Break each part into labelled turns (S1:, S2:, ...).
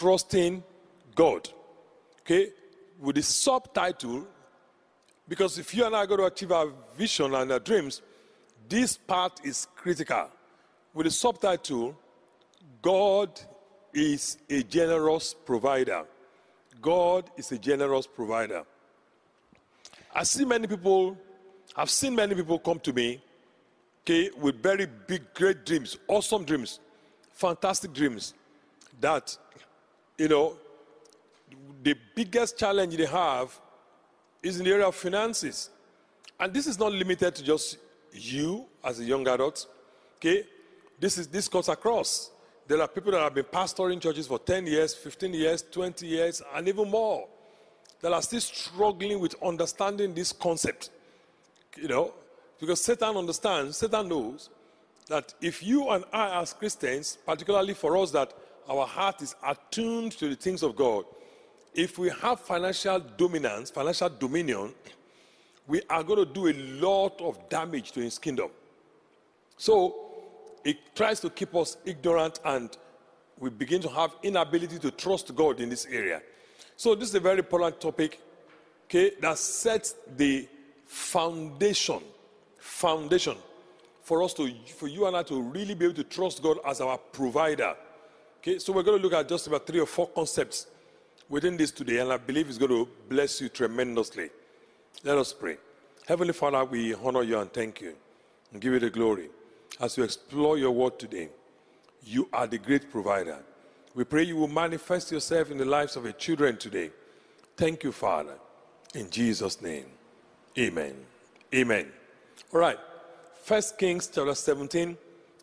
S1: trusting God. Okay? With the subtitle, because if you and I are going to achieve our vision and our dreams, this part is critical. With the subtitle, God is a generous provider. God is a generous provider. I see many people, I've seen many people come to me, okay, with very big, great dreams, awesome dreams, fantastic dreams. That, you know, the biggest challenge they have is in the area of finances. And this is not limited to just you as a young adult. Okay? This is this cuts across. There are people that have been pastoring churches for 10 years, 15 years, 20 years, and even more that are still struggling with understanding this concept. You know, because Satan understands, Satan knows that if you and I, as Christians, particularly for us that our heart is attuned to the things of God, if we have financial dominance, financial dominion, we are going to do a lot of damage to his kingdom. So, it tries to keep us ignorant and we begin to have inability to trust God in this area. So this is a very important topic, okay, that sets the foundation, foundation for us to, for you and I to really be able to trust God as our provider. Okay, so we're going to look at just about three or four concepts within this today, and I believe it's going to bless you tremendously. Let us pray. Heavenly Father, we honor you and thank you and give you the glory as we explore your word today. You are the great provider. We pray you will manifest yourself in the lives of your children today. Thank you, Father. In Jesus' name. Amen. Amen. All right. First Kings chapter 17,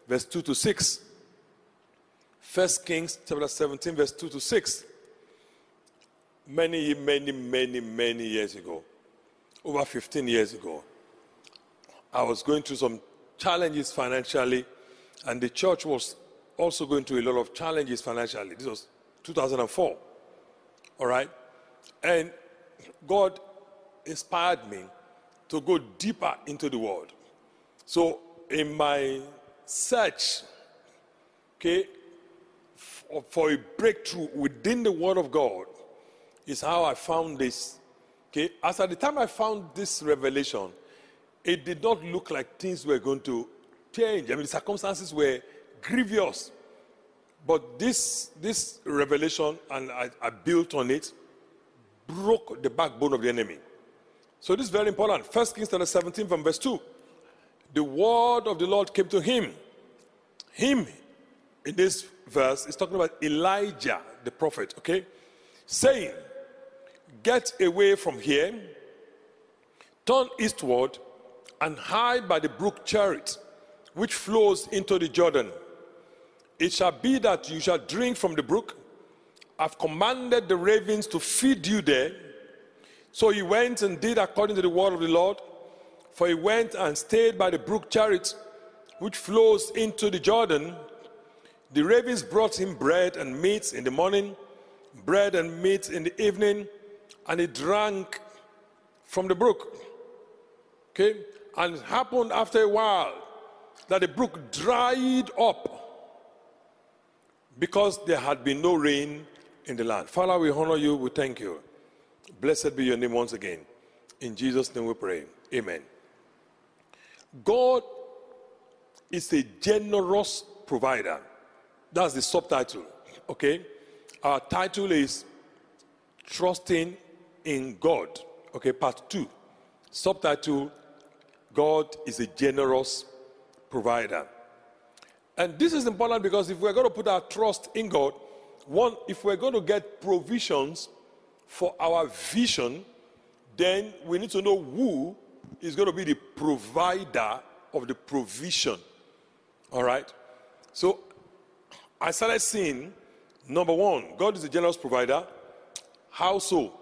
S1: verse 2 to 6. First Kings chapter 17, verse 2 to 6. Many, many, many, many years ago, over 15 years ago, I was going through some challenges financially, and the church was also going through a lot of challenges financially. This was 2004. All right? And God inspired me to go deeper into the word. So, in my search, okay, for, a breakthrough within the word of God, is how I found this. Okay, as at the time I found this revelation, it did not look like things were going to change. I mean, the circumstances were grievous. But this, this revelation, and I, I built on it, broke the backbone of the enemy. So this is very important. First Kings 17 from verse 2. The word of the Lord came to him. Him in this verse is talking about Elijah, the prophet, okay? Saying, Get away from here, turn eastward, and hide by the brook Cherith, which flows into the Jordan. It shall be that you shall drink from the brook. I've commanded the ravens to feed you there. So he went and did according to the word of the Lord. For he went and stayed by the brook Cherith, which flows into the Jordan. The ravens brought him bread and meat in the morning, bread and meat in the evening, and he drank from the brook. Okay? And it happened after a while that the brook dried up because there had been no rain in the land. Father, we honor you, we thank you. Blessed be your name once again. In Jesus' name we pray. Amen. God is a generous provider. That's the subtitle. Okay? Our title is Trusting in God. Okay, part two. Subtitle God is a generous provider. And this is important because if we're going to put our trust in God, one, if we're going to get provisions for our vision, then we need to know who is going to be the provider of the provision. All right? So I started seeing number one, God is a generous provider. How so?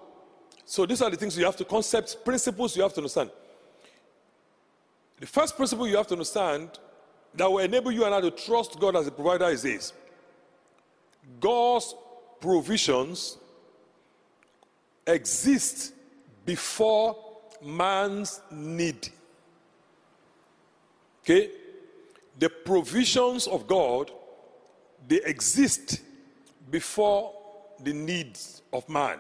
S1: So these are the things you have to concepts, principles you have to understand. The first principle you have to understand that will enable you and I to trust God as a provider is this God's provisions exist before man's need. Okay? The provisions of God, they exist before the needs of man.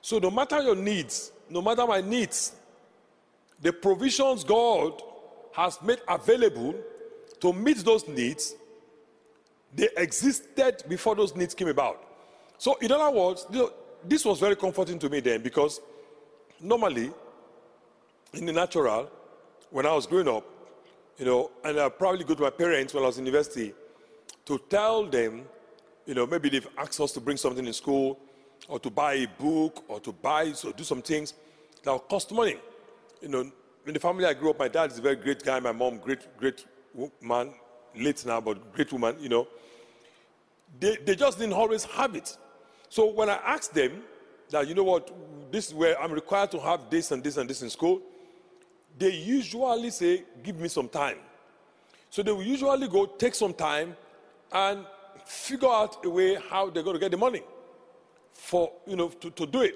S1: So, no matter your needs, no matter my needs, the provisions God has made available to meet those needs, they existed before those needs came about. So, in other words, this was very comforting to me then because normally, in the natural, when I was growing up, you know, and I probably go to my parents when I was in university to tell them, you know, maybe they've asked us to bring something in school or to buy a book or to buy or do some things that will cost money. You know, in the family I grew up, my dad is a very great guy, my mom, great, great man, late now, but great woman, you know. They, they just didn't always have it. So when I asked them that, you know what, this is where I'm required to have this and this and this in school, they usually say, give me some time. So they will usually go take some time and figure out a way how they're going to get the money for, you know, to, to do it.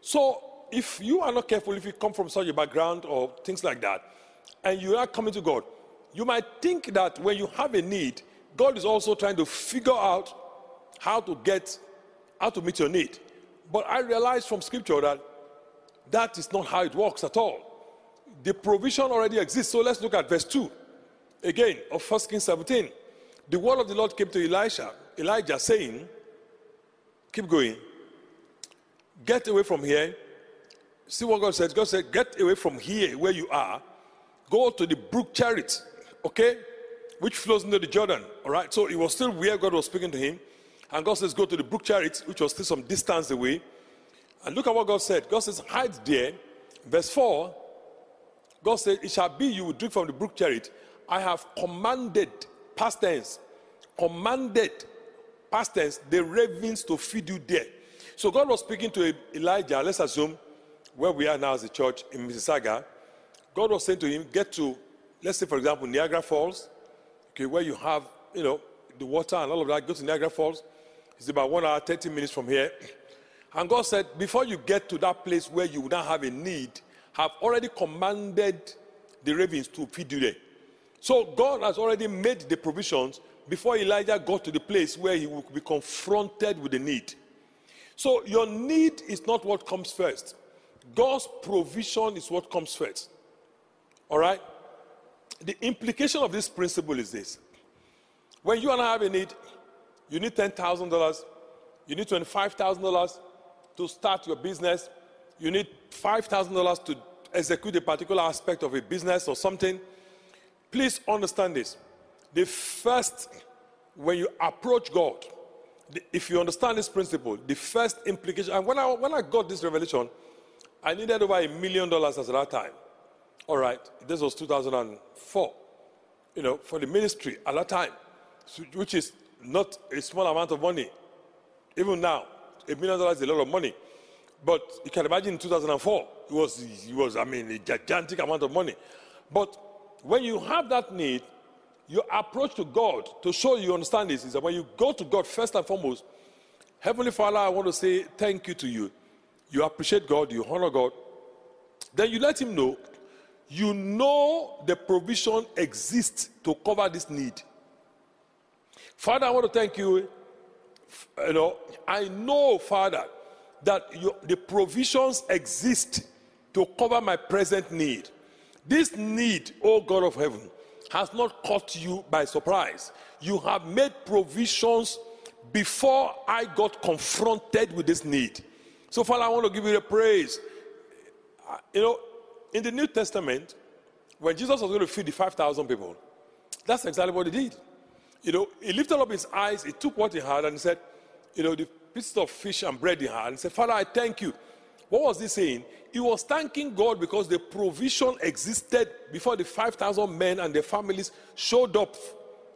S1: So if you are not careful, if you come from such a background or things like that, and you are coming to God, you might think that when you have a need, God is also trying to figure out how to get, how to meet your need. But I realized from scripture that that is not how it works at all. The provision already exists. So let's look at verse 2 again of 1 Kings 17. The word of the Lord came to Elisha, Elijah saying, Keep going. Get away from here. See what God said. God said, Get away from here where you are. Go to the brook Cherith, okay? Which flows into the Jordan. All right. So it was still where God was speaking to him. And God says, Go to the brook Cherith, which was still some distance away. And look at what God said. God says, Hide there. Verse 4 God said, It shall be you will drink from the brook Cherith. I have commanded, past tense, commanded, past tense, the ravens to feed you there. So God was speaking to Elijah, let's assume where we are now as a church in Mississauga. God was saying to him, Get to, let's say, for example, Niagara Falls, okay, where you have, you know, the water and all of that. Go to Niagara Falls. It's about one hour, 30 minutes from here. And God said, Before you get to that place where you would not have a need, have already commanded the ravens to feed you there. So God has already made the provisions before Elijah got to the place where he would be confronted with the need. So your need is not what comes first. God's provision is what comes first. All right? The implication of this principle is this. When you and I have a need, you need $10,000, you need $25,000 to start your business, you need $5,000 to execute a particular aspect of a business or something, please understand this. The first, when you approach God, if you understand this principle, the first implication, and when I, when I got this revelation, I needed over a million dollars at that time. All right, this was 2004, you know, for the ministry at that time, which is not a small amount of money. Even now, a million dollars is a lot of money. But you can imagine in 2004, it was, it was, I mean, a gigantic amount of money. But when you have that need, your approach to God to show you understand this is that when you go to God first and foremost, Heavenly Father, I want to say thank you to you. You appreciate God, you honor God. Then you let Him know you know the provision exists to cover this need. Father, I want to thank you. You know, I know, Father, that you, the provisions exist to cover my present need. This need, O God of heaven, has not caught you by surprise. You have made provisions before I got confronted with this need. So, Father, I want to give you the praise. Uh, you know, in the New Testament, when Jesus was going to feed the 5,000 people, that's exactly what he did. You know, he lifted up his eyes, he took what he had, and he said, You know, the pieces of fish and bread he had, and he said, Father, I thank you. What was he saying? He was thanking God because the provision existed before the 5,000 men and their families showed up,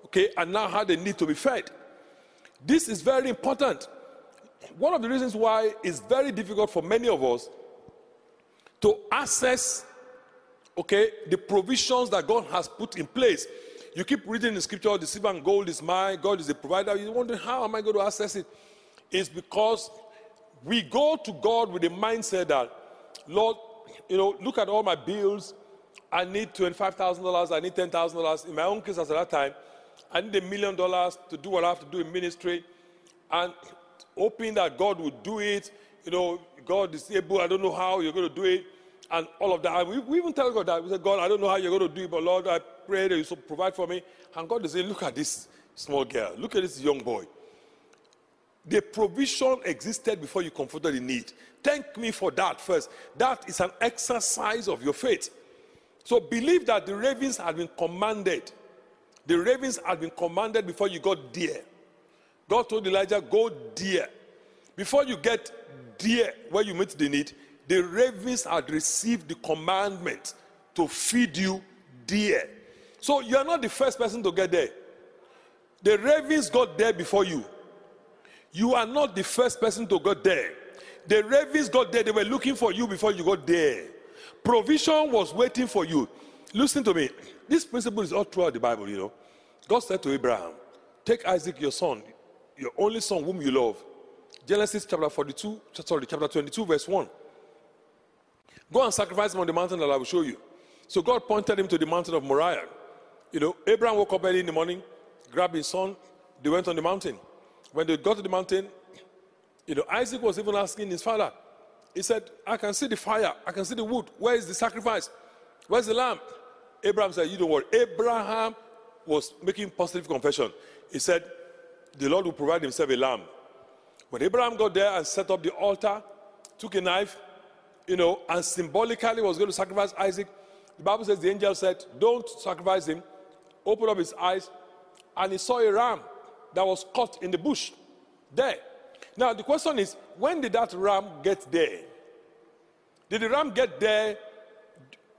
S1: okay, and now had a need to be fed. This is very important. One of the reasons why it's very difficult for many of us to access, okay, the provisions that God has put in place. You keep reading the scripture, the silver and gold is mine, God is the provider. You're wondering, how am I going to access it? It's because we go to God with the mindset that, Lord, you know, look at all my bills. I need $25,000, I need $10,000. In my own case, at that time, I need a million dollars to do what I have to do in ministry. And hoping that God would do it. You know, God is able, I don't know how you're going to do it, and all of that. We, we even tell God that. We say, God, I don't know how you're going to do it, but Lord, I pray that you provide for me. And God is saying, Look at this small girl, look at this young boy. The provision existed before you confronted the need. Thank me for that first. That is an exercise of your faith. So believe that the ravens had been commanded. The ravens had been commanded before you got there. God told Elijah, Go there. Before you get there where you meet the need, the ravens had received the commandment to feed you there. So you are not the first person to get there. The ravens got there before you. You are not the first person to go there. The ravens got there. They were looking for you before you got there. Provision was waiting for you. Listen to me. This principle is all throughout the Bible, you know. God said to Abraham, Take Isaac, your son, your only son, whom you love. Genesis chapter 42, sorry, chapter 22, verse 1. Go and sacrifice him on the mountain that I will show you. So God pointed him to the mountain of Moriah. You know, Abraham woke up early in the morning, grabbed his son, they went on the mountain. When they got to the mountain, you know, Isaac was even asking his father, he said, I can see the fire, I can see the wood. Where is the sacrifice? Where's the lamb? Abraham said, You don't worry. Abraham was making positive confession. He said, The Lord will provide himself a lamb. When Abraham got there and set up the altar, took a knife, you know, and symbolically was going to sacrifice Isaac, the Bible says the angel said, Don't sacrifice him. Open up his eyes, and he saw a ram that was caught in the bush there. Now, the question is, when did that ram get there? Did the ram get there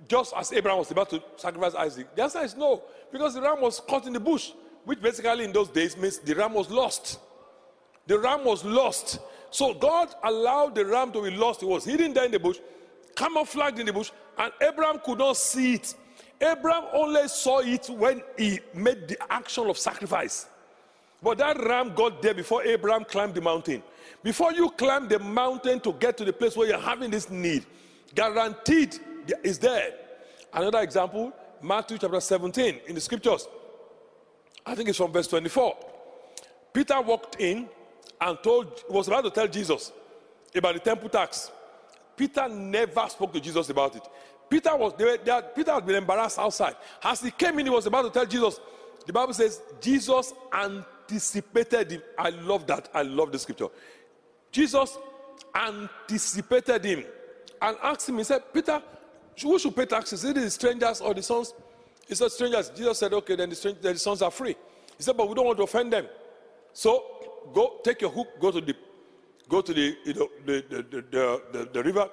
S1: just as Abraham was about to sacrifice Isaac? The answer is no, because the ram was caught in the bush, which basically in those days means the ram was lost. The ram was lost. So God allowed the ram to be lost. It was hidden there in the bush, camouflaged in the bush, and Abraham could not see it. Abraham only saw it when he made the action of sacrifice. But that ram got there before Abraham climbed the mountain. Before you climb the mountain to get to the place where you're having this need, guaranteed is there. Another example, Matthew chapter 17 in the scriptures. I think it's from verse 24. Peter walked in and told, was about to tell Jesus about the temple tax. Peter never spoke to Jesus about it. Peter was they were, they had, Peter had been embarrassed outside. As he came in, he was about to tell Jesus. The Bible says Jesus anticipated him. I love that. I love the scripture. Jesus anticipated him and asked him. He said, "Peter, who should pay taxes? Is it the strangers or the sons?" He said, "Strangers." Jesus said, "Okay, then the, strangers, then the sons are free." He said, "But we don't want to offend them. So go take your hook, go to the go to the you know the the, the, the, the river,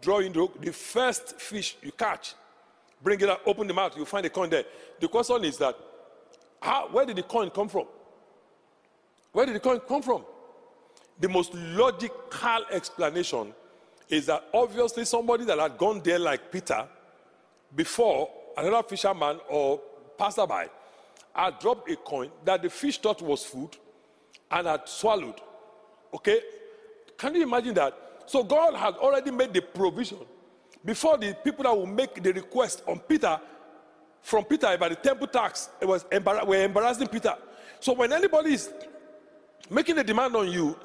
S1: draw in the hook. The first fish you catch, bring it up, open the mouth, you find a coin there. The question is that how, where did the coin come from? Where did the coin come from? The most logical explanation is that obviously somebody that had gone there like Peter before another fisherman or passerby had dropped a coin that the fish thought was food and had swallowed. Okay? Can you imagine that? So God had already made the provision before the people that will make the request on Peter from Peter about the temple tax. It was embar- were embarrassing Peter. So when anybody is making a demand on you,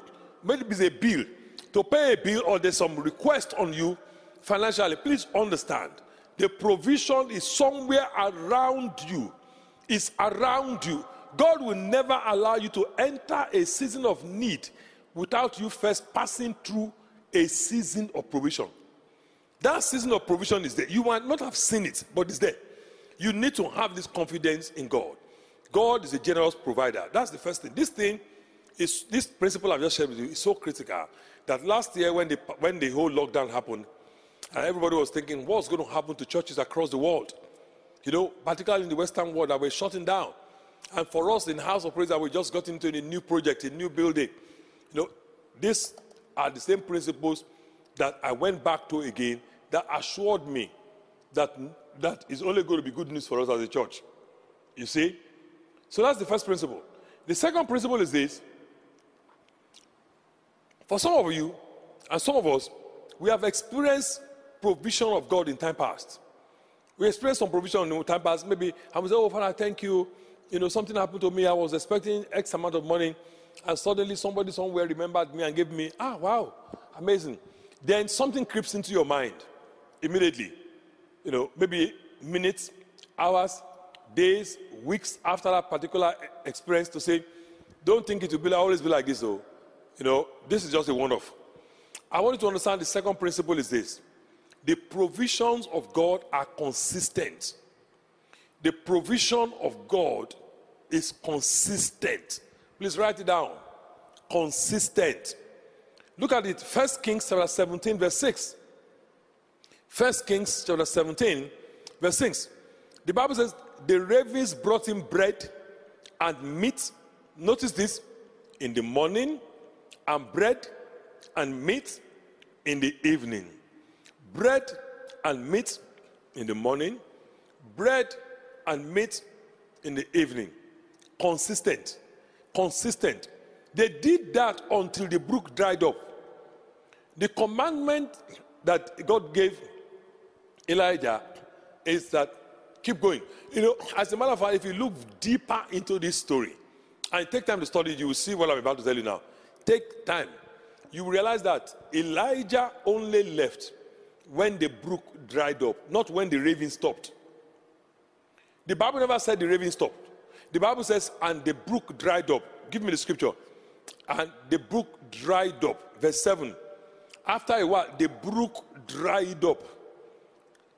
S1: maybe it's a bill to pay a bill or there's some request on you financially, please understand the provision is somewhere around you. It's around you. God will never allow you to enter a season of need without you first passing through a season of provision. That season of provision is there. You might not have seen it, but it's there. You need to have this confidence in God. God is a generous provider. That's the first thing. This thing is this principle I've just shared with you is so critical that last year when the when the whole lockdown happened, and everybody was thinking, what's going to happen to churches across the world? You know, particularly in the Western world that were shutting down. And for us in House of Praise, that we just got into a new project, a new building. You know, these are the same principles that I went back to again that assured me that that is only going to be good news for us as a church. You see? So that's the first principle. The second principle is this. For some of you and some of us, we have experienced provision of God in time past. We experienced some provision in time past. Maybe I was, oh, Father, thank you you know, something happened to me. I was expecting X amount of money, and suddenly somebody somewhere remembered me and gave me, ah, wow, amazing. Then something creeps into your mind immediately. You know, maybe minutes, hours, days, weeks after that particular experience to say, don't think it will be always be like this, though. You know, this is just a one off. I want you to understand the second principle is this the provisions of God are consistent. The provision of God is consistent. Please write it down. Consistent. Look at it. First Kings chapter 17, verse 6. First Kings chapter 17, verse 6. The Bible says, The ravens brought him bread and meat. Notice this in the morning, and bread and meat in the evening. Bread and meat in the morning, bread and meat in the evening. Consistent. Consistent. They did that until the brook dried up. The commandment that God gave Elijah is that keep going. You know, as a matter of fact, if you look deeper into this story and take time to study, you will see what I'm about to tell you now. Take time. You realize that Elijah only left when the brook dried up, not when the raven stopped. The Bible never said the raven stopped. The Bible says, and the brook dried up. Give me the scripture. And the brook dried up. Verse 7. After a while, the brook dried up.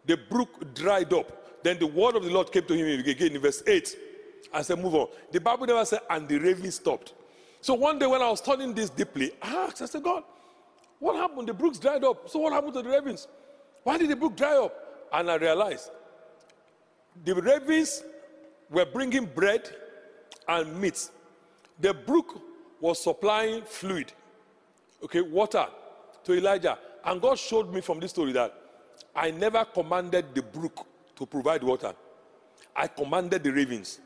S1: The brook dried up. Then the word of the Lord came to him again in verse 8. I said, Move on. The Bible never said, and the raven stopped. So one day when I was studying this deeply, I asked, I said, God, what happened? The brooks dried up. So what happened to the ravens? Why did the brook dry up? And I realized the ravens were bringing bread and meat. The brook was supplying fluid, okay, water to Elijah. And God showed me from this story that I never commanded the brook to provide water. I commanded the ravens.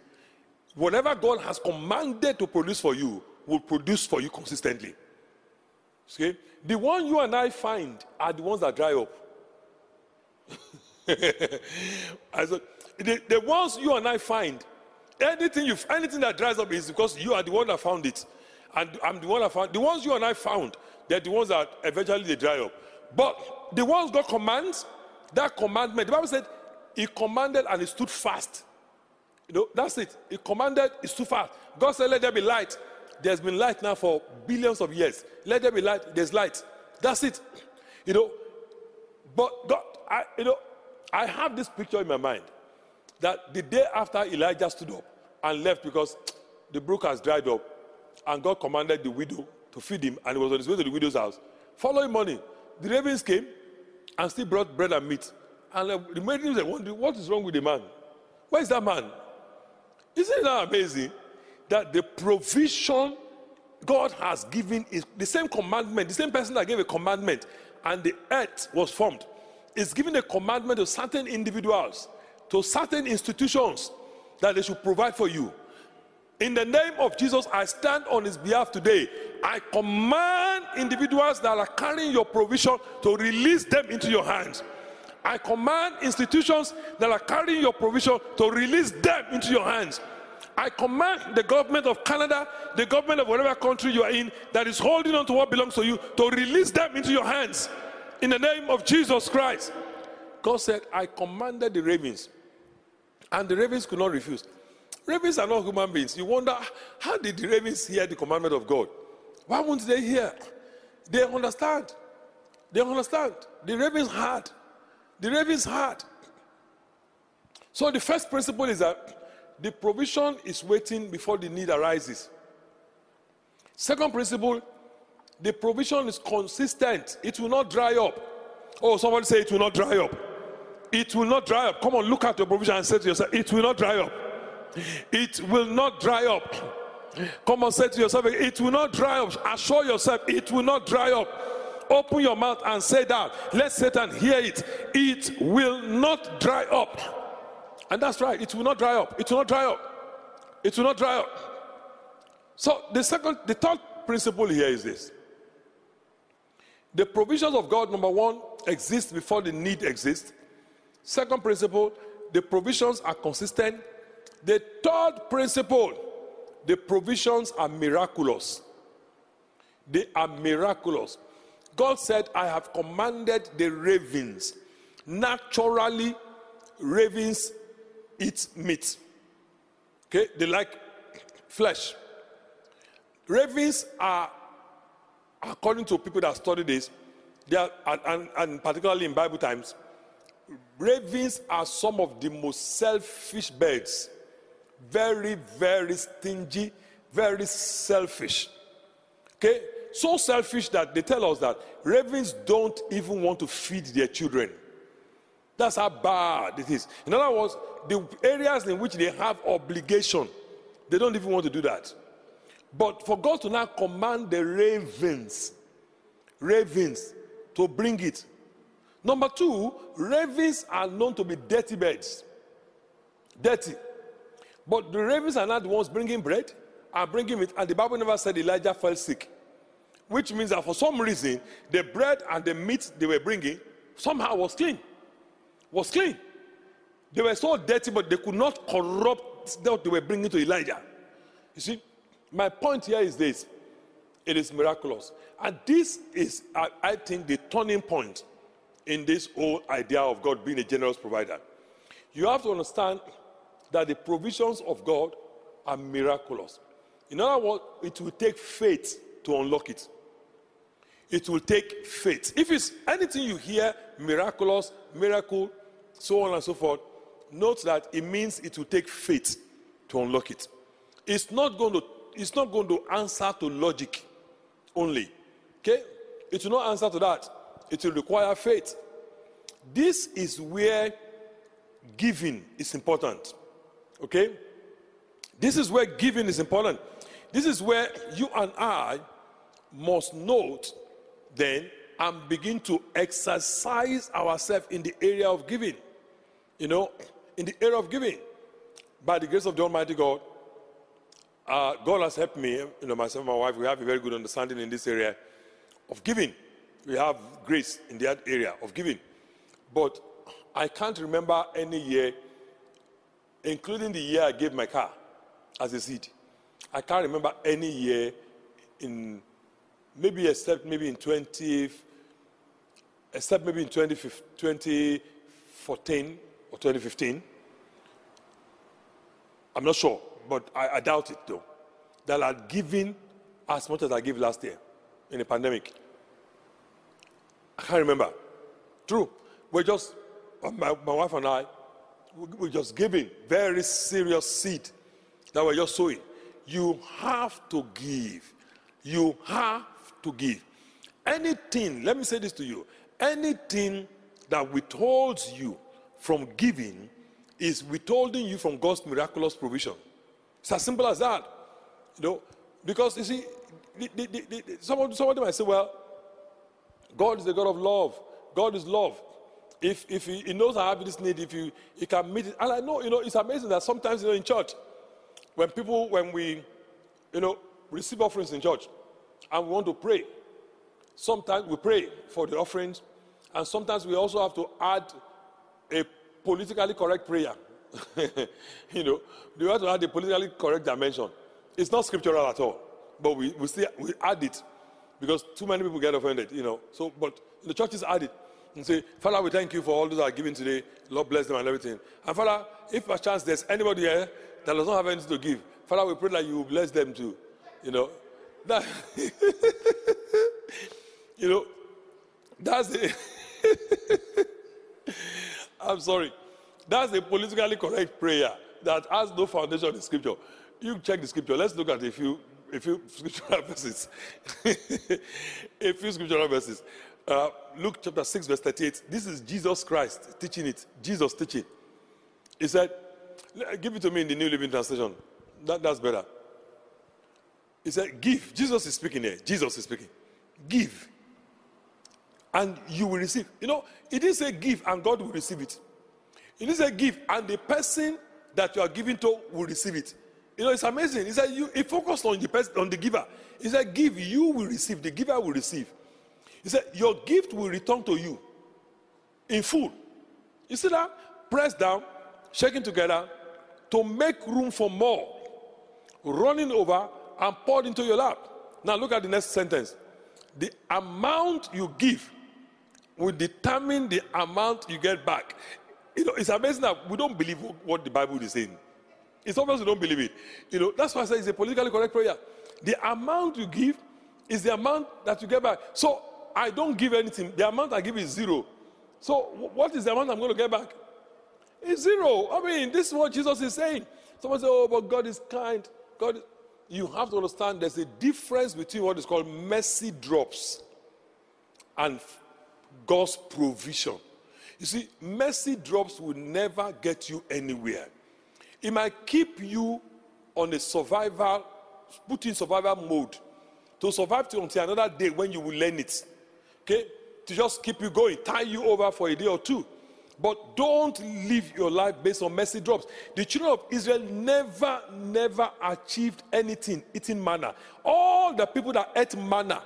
S1: Whatever God has commanded to produce for you will produce for you consistently. Okay? The one you and I find are the ones that dry up. I said, the, the ones you and I find, anything you find, anything that dries up is because you are the one that found it. And I'm the one that found the ones you and I found, they're the ones that eventually they dry up. But the ones God commands, that commandment, the Bible said, He commanded and He stood fast. You know, that's it. He commanded, He stood fast. God said, Let there be light. There's been light now for billions of years. Let there be light. There's light. That's it. You know, but God, I, you know, I have this picture in my mind that the day after Elijah stood up and left because the brook has dried up, and God commanded the widow to feed him, and he was on his way to the widow's house. Following morning, the ravens came and still brought bread and meat. And the maiden said, What is wrong with the man? Where is that man? Isn't that amazing? That the provision God has given is the same commandment, the same person that gave a commandment, and the earth was formed is giving a commandment to certain individuals, to certain institutions that they should provide for you. In the name of Jesus, I stand on his behalf today. I command individuals that are carrying your provision to release them into your hands. I command institutions that are carrying your provision to release them into your hands. I command the government of Canada, the government of whatever country you are in that is holding on to what belongs to you to release them into your hands in the name of Jesus Christ. God said, I commanded the ravens, and the ravens could not refuse. Ravens are not human beings. You wonder, how did the ravens hear the commandment of God? Why won't they hear? They understand. They understand. The ravens heard. The ravens heard. So the first principle is that the provision is waiting before the need arises. Second principle the provision is consistent, it will not dry up. Oh, somebody say it will not dry up. It will not dry up. Come on, look at your provision and say to yourself, It will not dry up. It will not dry up. Come on, say to yourself, It will not dry up. Assure yourself, It will not dry up. Open your mouth and say that. Let Satan hear it. It will not dry up. And that's right, it will not dry up. It will not dry up. It will not dry up. So the second, the third principle here is this the provisions of God, number one, exist before the need exists. Second principle, the provisions are consistent. The third principle, the provisions are miraculous. They are miraculous. God said, I have commanded the ravens. Naturally, ravens eat meat. Okay, they like flesh. Ravens are, according to people that study this, they are, and, and, and particularly in Bible times, ravens are some of the most selfish birds. Very, very stingy, very selfish. Okay? So selfish that they tell us that ravens don't even want to feed their children. That's how bad it is. In other words, the areas in which they have obligation, they don't even want to do that. But for God to now command the ravens, ravens, to bring it. Number two, ravens are known to be dirty birds. Dirty. But the ravens are not the ones bringing bread, are bringing it. And the Bible never said Elijah fell sick. Which means that for some reason, the bread and the meat they were bringing somehow was clean. Was clean. They were so dirty, but they could not corrupt what they were bringing to Elijah. You see, my point here is this it is miraculous. And this is, I, I think, the turning point in this whole idea of God being a generous provider. You have to understand that the provisions of God are miraculous. In other words, it will take faith to unlock it. It will take faith. If it's anything you hear, miraculous, miracle, so on and so forth, note that it means it will take faith to unlock it. It's not going to, it's not going to answer to logic only. Okay? It will not answer to that. It will require faith. This is where giving is important. Okay? This is where giving is important. This is where you and I must note then and begin to exercise ourselves in the area of giving. You know, in the area of giving. By the grace of the Almighty God, uh, God has helped me, you know, myself and my wife, we have a very good understanding in this area of giving. We have grace in that area of giving. But I can't remember any year, including the year I gave my car as a seed. I can't remember any year in maybe except maybe in 20 except maybe in 2014 or 2015 i'm not sure but I, I, doubt it though that i'd given as much as i gave last year in the pandemic. I can't remember. True we're just uh, my, my wife and i we're just giving very serious seed that we're just sowing. You have to give. You have to give. Anything, let me say this to you anything that withholds you from giving is withholding you from God's miraculous provision. It's as simple as that. You know, because you see, some of them might say, well, God is the God of love. God is love. If, if he, he knows I have this need, if you, he can meet it. And I know, you know, it's amazing that sometimes, you know, in church, when people, when we, you know, receive offerings in church, and we want to pray. Sometimes we pray for the offerings, and sometimes we also have to add a politically correct prayer. you know, we have to add the politically correct dimension. It's not scriptural at all, but we, we still we add it because too many people get offended, you know. So, but the churches add it and say, Father, we thank you for all those that are giving today. Lord bless them and everything. And Father, if by chance there's anybody here that does not have anything to give, Father, we pray that you will bless them too. You know, that, you know, that's the. I'm sorry. That's a politically correct prayer that has no foundation in scripture. You check the scripture. Let's look at a few, a few scriptural verses. a few scriptural verses. Uh, Luke chapter 6, verse 38. This is Jesus Christ teaching it. Jesus teaching. He said, Give it to me in the New Living Translation. That, that's better. He said, Give. Jesus is speaking here. Jesus is speaking. Give. And you will receive. You know, he didn't say give and God will receive it. He didn't say give and the person that you are giving to will receive it. You know, it's amazing. He said, you, he focused on the person, on the giver. He said, give, you will receive. The giver will receive. He said, your gift will return to you in full. You see that? Press down, shaking together to make room for more. Running over and poured into your lap. Now look at the next sentence. The amount you give will determine the amount you get back. You know, it's amazing that we don't believe what the Bible is saying. It's obvious we don't believe it. You know, that's why I say it's a politically correct prayer. The amount you give is the amount that you get back. So I don't give anything. The amount I give is zero. So what is the amount I'm going to get back? It's zero. I mean, this is what Jesus is saying. Someone say, "Oh, but God is kind." God, you have to understand. There's a difference between what is called mercy drops and God's provision. You see, mercy drops will never get you anywhere. It might keep you on a survival, put in survival mode to survive till until another day when you will learn it. Okay? To just keep you going, tie you over for a day or two. But don't live your life based on mercy drops. The children of Israel never, never achieved anything eating manna. All the people that ate manna,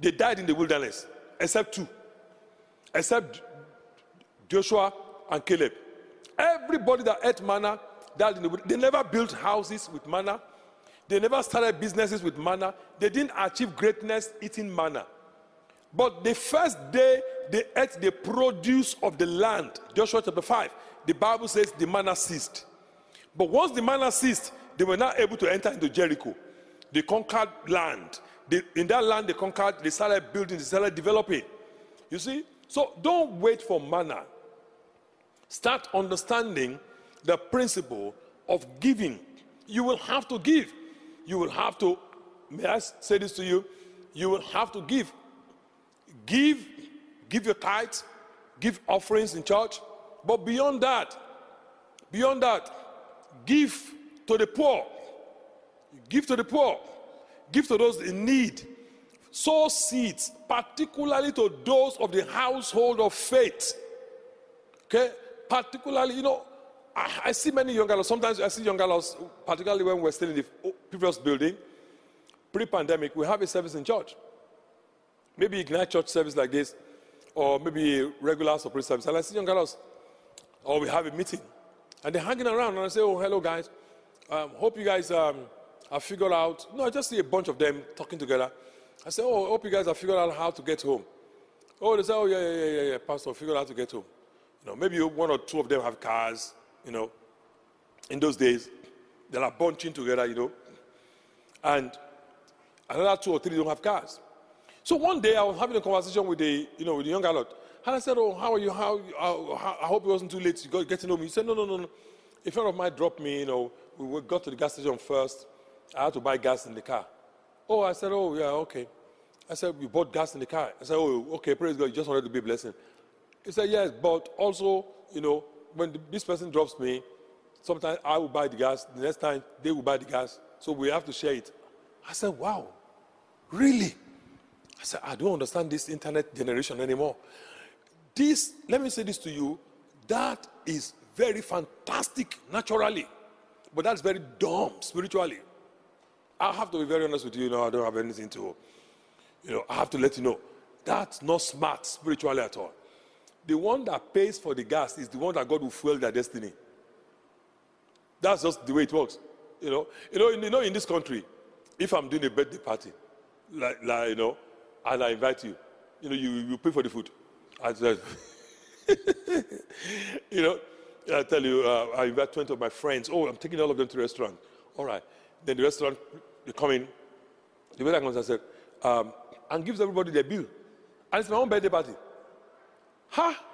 S1: they died in the wilderness, except two except Joshua and Caleb. Everybody that ate manna, that they never built houses with manna. They never started businesses with manna. They didn't achieve greatness eating manna. But the first day they ate the produce of the land, Joshua chapter 5, the Bible says the manna ceased. But once the manna ceased, they were not able to enter into Jericho. They conquered land. They, in that land they conquered, they started building, they started developing. You see? So don't wait for manna. Start understanding the principle of giving. You will have to give. You will have to, may I say this to you? You will have to give. Give, give your tithes, give offerings in church. But beyond that, beyond that, give to the poor. Give to the poor. Give to those in need sow seeds, particularly to those of the household of faith. Okay? Particularly, you know, I, I see many young girls. Sometimes I see young girls, particularly when we're still in the previous building. Pre pandemic, we have a service in church. Maybe Ignite church service like this, or maybe regular support service. And I see young girls, or we have a meeting. And they're hanging around, and I say, Oh, hello, guys. Um, hope you guys um, have figured out. No, I just see a bunch of them talking together. I said, Oh, I hope you guys have figured out how to get home. Oh, they said, Oh, yeah, yeah, yeah, yeah, Pastor, figured out how to get home. You know, maybe one or two of them have cars, you know. In those days, they are bunching together, you know. And another two or three don't have cars. So one day I was having a conversation with the, you know, with the young adult. And I said, Oh, how are you? How, how, I hope it wasn't too late to go getting home. He said, No, no, no, no. A friend of mine dropped me, you know, we got to the gas station first. I had to buy gas in the car. Oh, I said, oh, yeah, okay. I said, you bought gas in the car. I said, oh, okay, praise God, you just wanted to be a blessing. He said, yes, but also, you know, when the, this person drops me, sometimes I will buy the gas, the next time they will buy the gas, so we have to share it. I said, wow, really? I said, I don't understand this internet generation anymore. This, let me say this to you, that is very fantastic naturally, but that's very dumb spiritually. I have to be very honest with you. You know, I don't have anything to, you know, I have to let you know that's not smart spiritually at all. The one that pays for the gas is the one that God will fuel their destiny. That's just the way it works. You know, you know, in, you know, in this country, if I'm doing a birthday party, like, like you know, and I invite you, you know, you, you pay for the food. I said, you know, I tell you, uh, I invite 20 of my friends. Oh, I'm taking all of them to the restaurant. All right. Then the restaurant they come in. The waiter comes and said, um, and gives everybody their bill. And it's my own birthday party. Ha! Huh?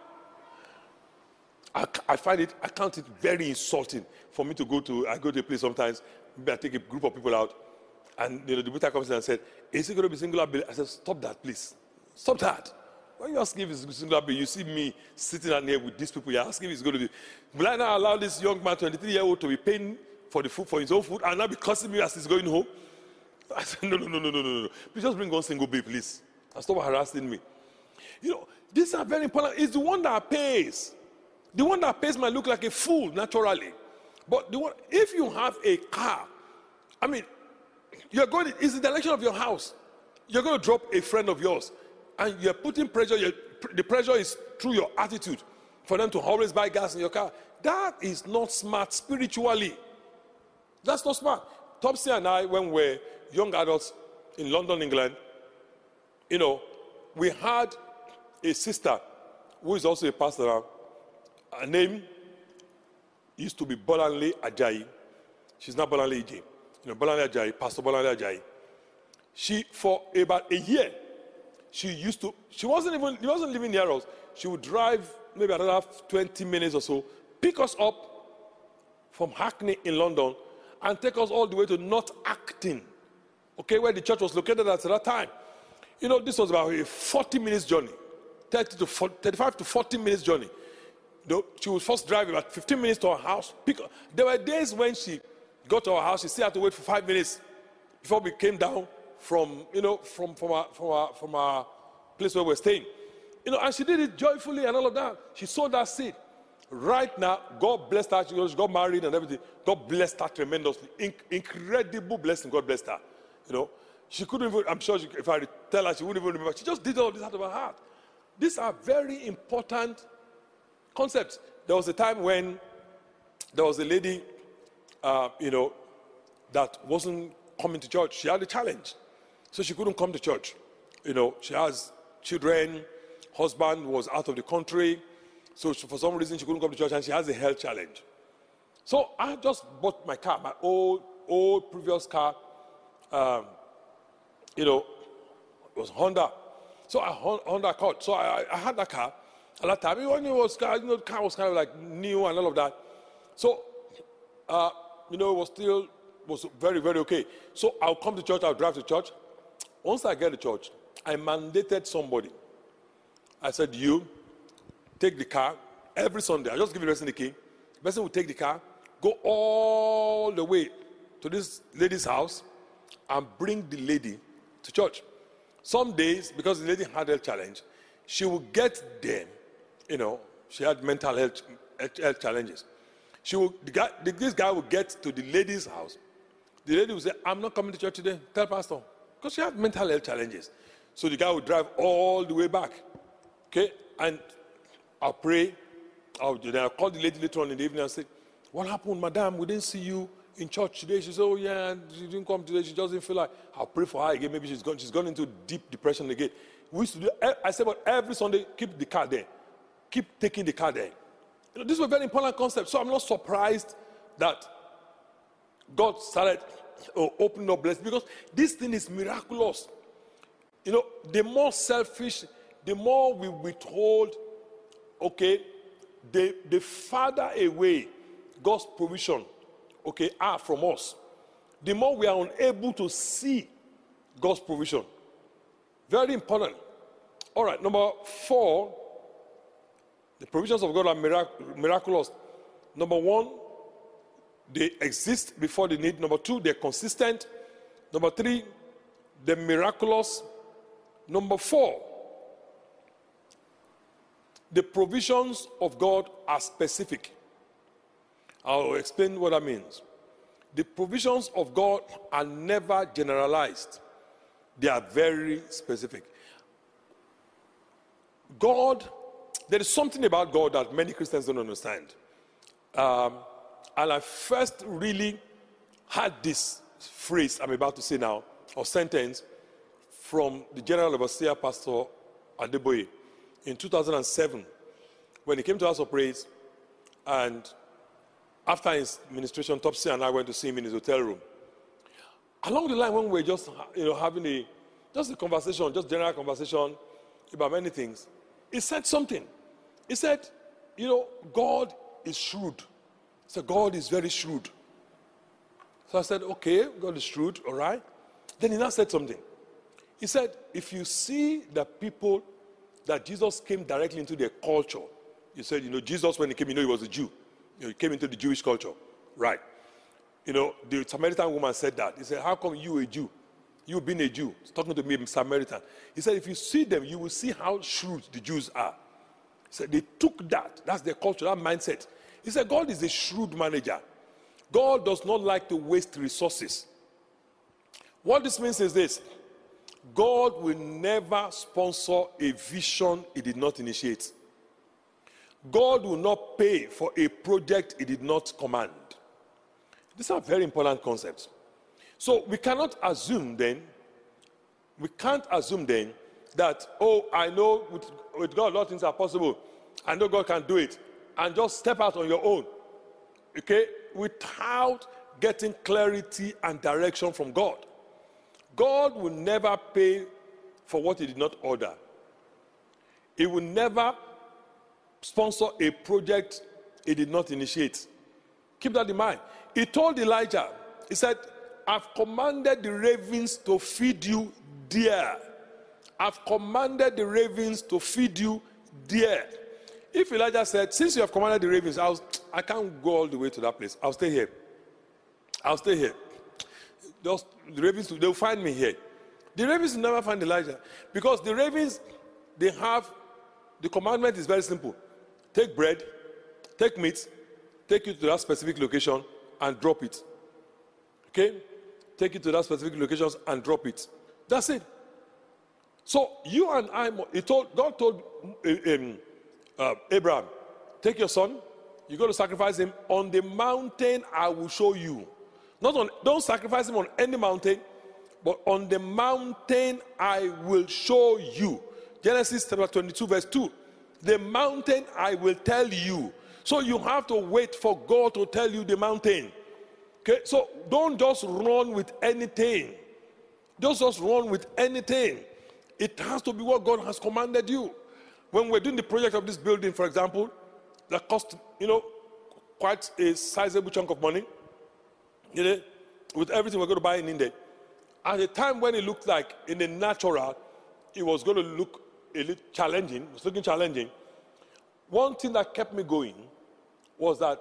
S1: I, I, find it, I count it very insulting for me to go to, I go to a place sometimes, maybe I take a group of people out, and you know, the waiter comes in and said, is it going to be singular bill? I said, stop that, please. Stop that. When you ask if it's singular bill, you see me sitting down here with these people, you ask if it's going to be, will I now allow this young man, 23 year old, to be paying for the food, for his own food, and now be cursing me as he's going home? I said, no, no, no, no, no, no, no. Please just bring one single bill, please. And stop harassing me. You know, these are very important. It's the one that pays. The one that pays might look like a fool naturally. But the one, if you have a car, I mean, you're going, it's the direction of your house. You're going to drop a friend of yours, and you're putting pressure, you're, the pressure is through your attitude for them to always buy gas in your car. That is not smart spiritually. That's not smart. Topsy and I, when we're young adults, in London, England, you know, we had a sister who is also a pastor. Her name used to be Bolanle Ajayi. She's not Bolanle Ije. You know, Bolanle Ajayi, Pastor Bolanle Ajayi. She, for about a year, she used to, she wasn't even, she wasn't living near us. She would drive maybe another 20 minutes or so, pick us up from Hackney in London, and take us all the way to North Acton, okay, where the church was located at that time. You know, this was about a 40 minutes journey, 30 to 40, 35 to 40 minutes journey. She would first drive about 15 minutes to her house. Pick up. There were days when she got to our house, she still had to wait for five minutes before we came down from, you know, from, from, our, from, our, from our place where we we're staying. You know, and she did it joyfully and all of that. She sowed that seed. Right now, God blessed her. She got married and everything. God blessed her tremendously. In- incredible blessing. God blessed her. You know, she couldn't even, I'm sure she, if I tell her, she wouldn't even remember. She just did all this out of her heart. These are very important concepts. There was a time when there was a lady, uh, you know, that wasn't coming to church. She had a challenge. So she couldn't come to church. You know, she has children, husband was out of the country. So she, for some reason she couldn't come to church and she has a health challenge. So I just bought my car, my old, old previous car. Um, you know, it was Honda. So I Honda Accord. So I, I had that car at that time. When it was you know, the car was kind of like new and all of that. So, uh, you know, it was still was very, very okay. So I'll come to church, I'll drive to church. Once I get to church, I mandated somebody. I said, You take the car every Sunday. I just give the person the key. The person will take the car, go all the way to this lady's house, and bring the lady to church. Some days, because the lady had a challenge, she will get them, you know, she had mental health, health challenges. She will, guy, this guy will get to the lady's house. The lady will say, I'm not coming to church today. Tell pastor. Because she had mental health challenges. So the guy would drive all the way back. Okay? And I'll pray. I'll, then I'll call the lady later on in the evening and say, What happened, madam? We didn't see you in church today. She said, Oh, yeah, she didn't come today. She just didn't feel like. I'll pray for her again. Maybe she's gone, she's gone into deep depression again. We used to do, eh, I said, But every Sunday, keep the car there. Keep taking the car there. You know, this was a very important concept. So I'm not surprised that God started oh, opening up blessings because this thing is miraculous. You know, the more selfish, the more we withhold, okay, the, the farther away God's provision, okay, are from us, the more we are unable to see God's provision. Very important. All right, number four, the provisions of God are mirac- miraculous. Number one, they exist before the need. Number two, they're consistent. Number three, they're miraculous. Number four, the provisions of God are specific. I'll explain what that means. The provisions of God are never generalized, they are very specific. God, there is something about God that many Christians don't understand. Um, and I first really had this phrase I'm about to say now, or sentence, from the General Overseer Pastor Adeboye in 2007 when he came to House of Praise and after his ministration, Topsy and I went to see him in his hotel room. Along the line, when we were just you know, having a just a conversation, just general conversation about many things, he said something. He said, you know, God is shrewd. So God is very shrewd. So I said, okay, God is shrewd, all right. Then he now said something. He said, if you see that people that Jesus came directly into their culture, you said, you know, Jesus, when he came, you know, he was a Jew. You know, he came into the Jewish culture. Right. You know, the Samaritan woman said that. He said, How come you a Jew? You being a Jew. Talking to me, Samaritan. He said, If you see them, you will see how shrewd the Jews are. He said, They took that. That's their culture, that mindset. He said, God is a shrewd manager. God does not like to waste resources. What this means is this God will never sponsor a vision he did not initiate. God will not pay for a project he did not command. These are very important concepts. So we cannot assume then We can't assume then that, oh, I know with, with God, a lot of things are possible. I know God can do it. And just step out on your own. Okay? Without getting clarity and direction from God. God will never pay for what he did not order. He will never sponsor a project he did not initiate. Keep that in mind. He told Elijah, he said, I've commanded the ravens to feed you deer. I've commanded the ravens to feed you deer. If Elijah said, Since you have commanded the ravens, I'll, I can't go all the way to that place. I'll stay here. I'll stay here. Just, the ravens, they'll find me here. The ravens never find Elijah because the ravens, they have, the commandment is very simple take bread, take meat, take it to that specific location and drop it. Okay? Take it to that specific locations and drop it. That's it. So you and I, he told, God told um, uh, Abraham, take your son, you're going to sacrifice him on the mountain I will show you. Not on, don't sacrifice him on any mountain, but on the mountain I will show you. Genesis chapter 22, verse 2. The mountain I will tell you. So you have to wait for God to tell you the mountain. Okay, so don't just run with anything. Don't just run with anything. It has to be what God has commanded you. When we're doing the project of this building, for example, that cost, you know, quite a sizable chunk of money, you know, with everything we're going to buy in India. At a time when it looked like in the natural, it was going to look a little challenging, it was looking challenging. One thing that kept me going was that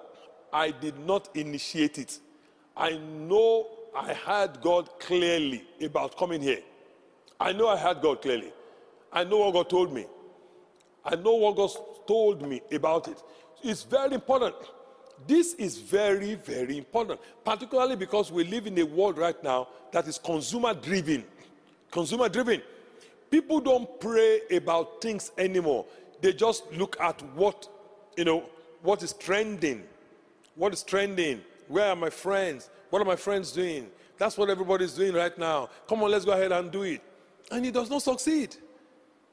S1: I did not initiate it. I know I heard God clearly about coming here. I know I heard God clearly. I know what God told me. I know what God told me about it. It's very important. This is very, very important, particularly because we live in a world right now that is consumer driven. Consumer driven. People don't pray about things anymore. They just look at what, you know, what is trending. What is trending? Where are my friends? What are my friends doing? That's what everybody's doing right now. Come on, let's go ahead and do it. And it does not succeed.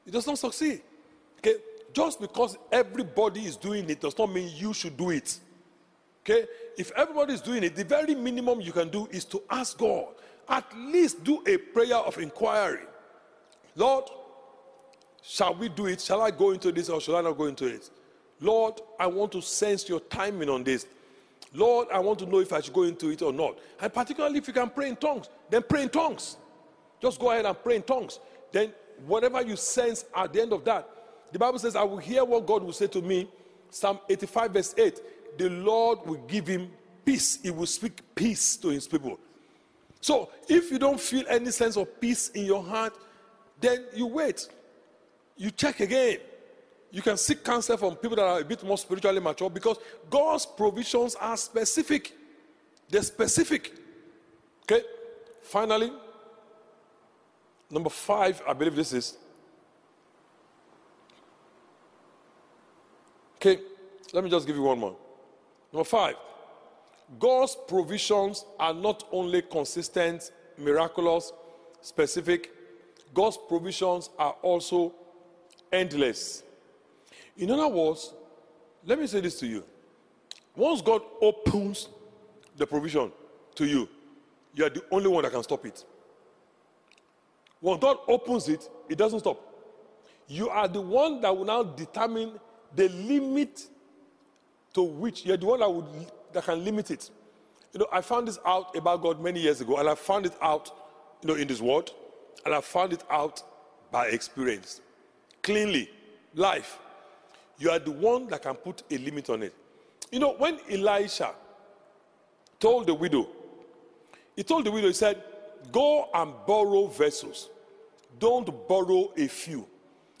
S1: It does not succeed. Okay? Just because everybody is doing it does not mean you should do it. Okay? If everybody is doing it, the very minimum you can do is to ask God. At least do a prayer of inquiry. Lord, shall we do it? Shall I go into this or shall I not go into it? Lord, I want to sense your timing on this. Lord, I want to know if I should go into it or not. And particularly if you can pray in tongues, then pray in tongues. Just go ahead and pray in tongues. Then, whatever you sense at the end of that, the Bible says, I will hear what God will say to me. Psalm 85, verse 8. The Lord will give him peace. He will speak peace to his people. So, if you don't feel any sense of peace in your heart, then you wait. You check again. You can seek counsel from people that are a bit more spiritually mature because God's provisions are specific. They're specific. Okay? Finally, number five, I believe this is. Okay, let me just give you one more. Number five, God's provisions are not only consistent, miraculous, specific, God's provisions are also endless. In other words, let me say this to you. Once God opens the provision to you, you are the only one that can stop it. When God opens it, it doesn't stop. You are the one that will now determine the limit to which you're the one that, would, that can limit it. You know, I found this out about God many years ago, and I found it out, you know, in this word, and I found it out by experience. Cleanly, life. You are the one that can put a limit on it. You know, when Elisha told the widow, he told the widow, he said, Go and borrow vessels. Don't borrow a few.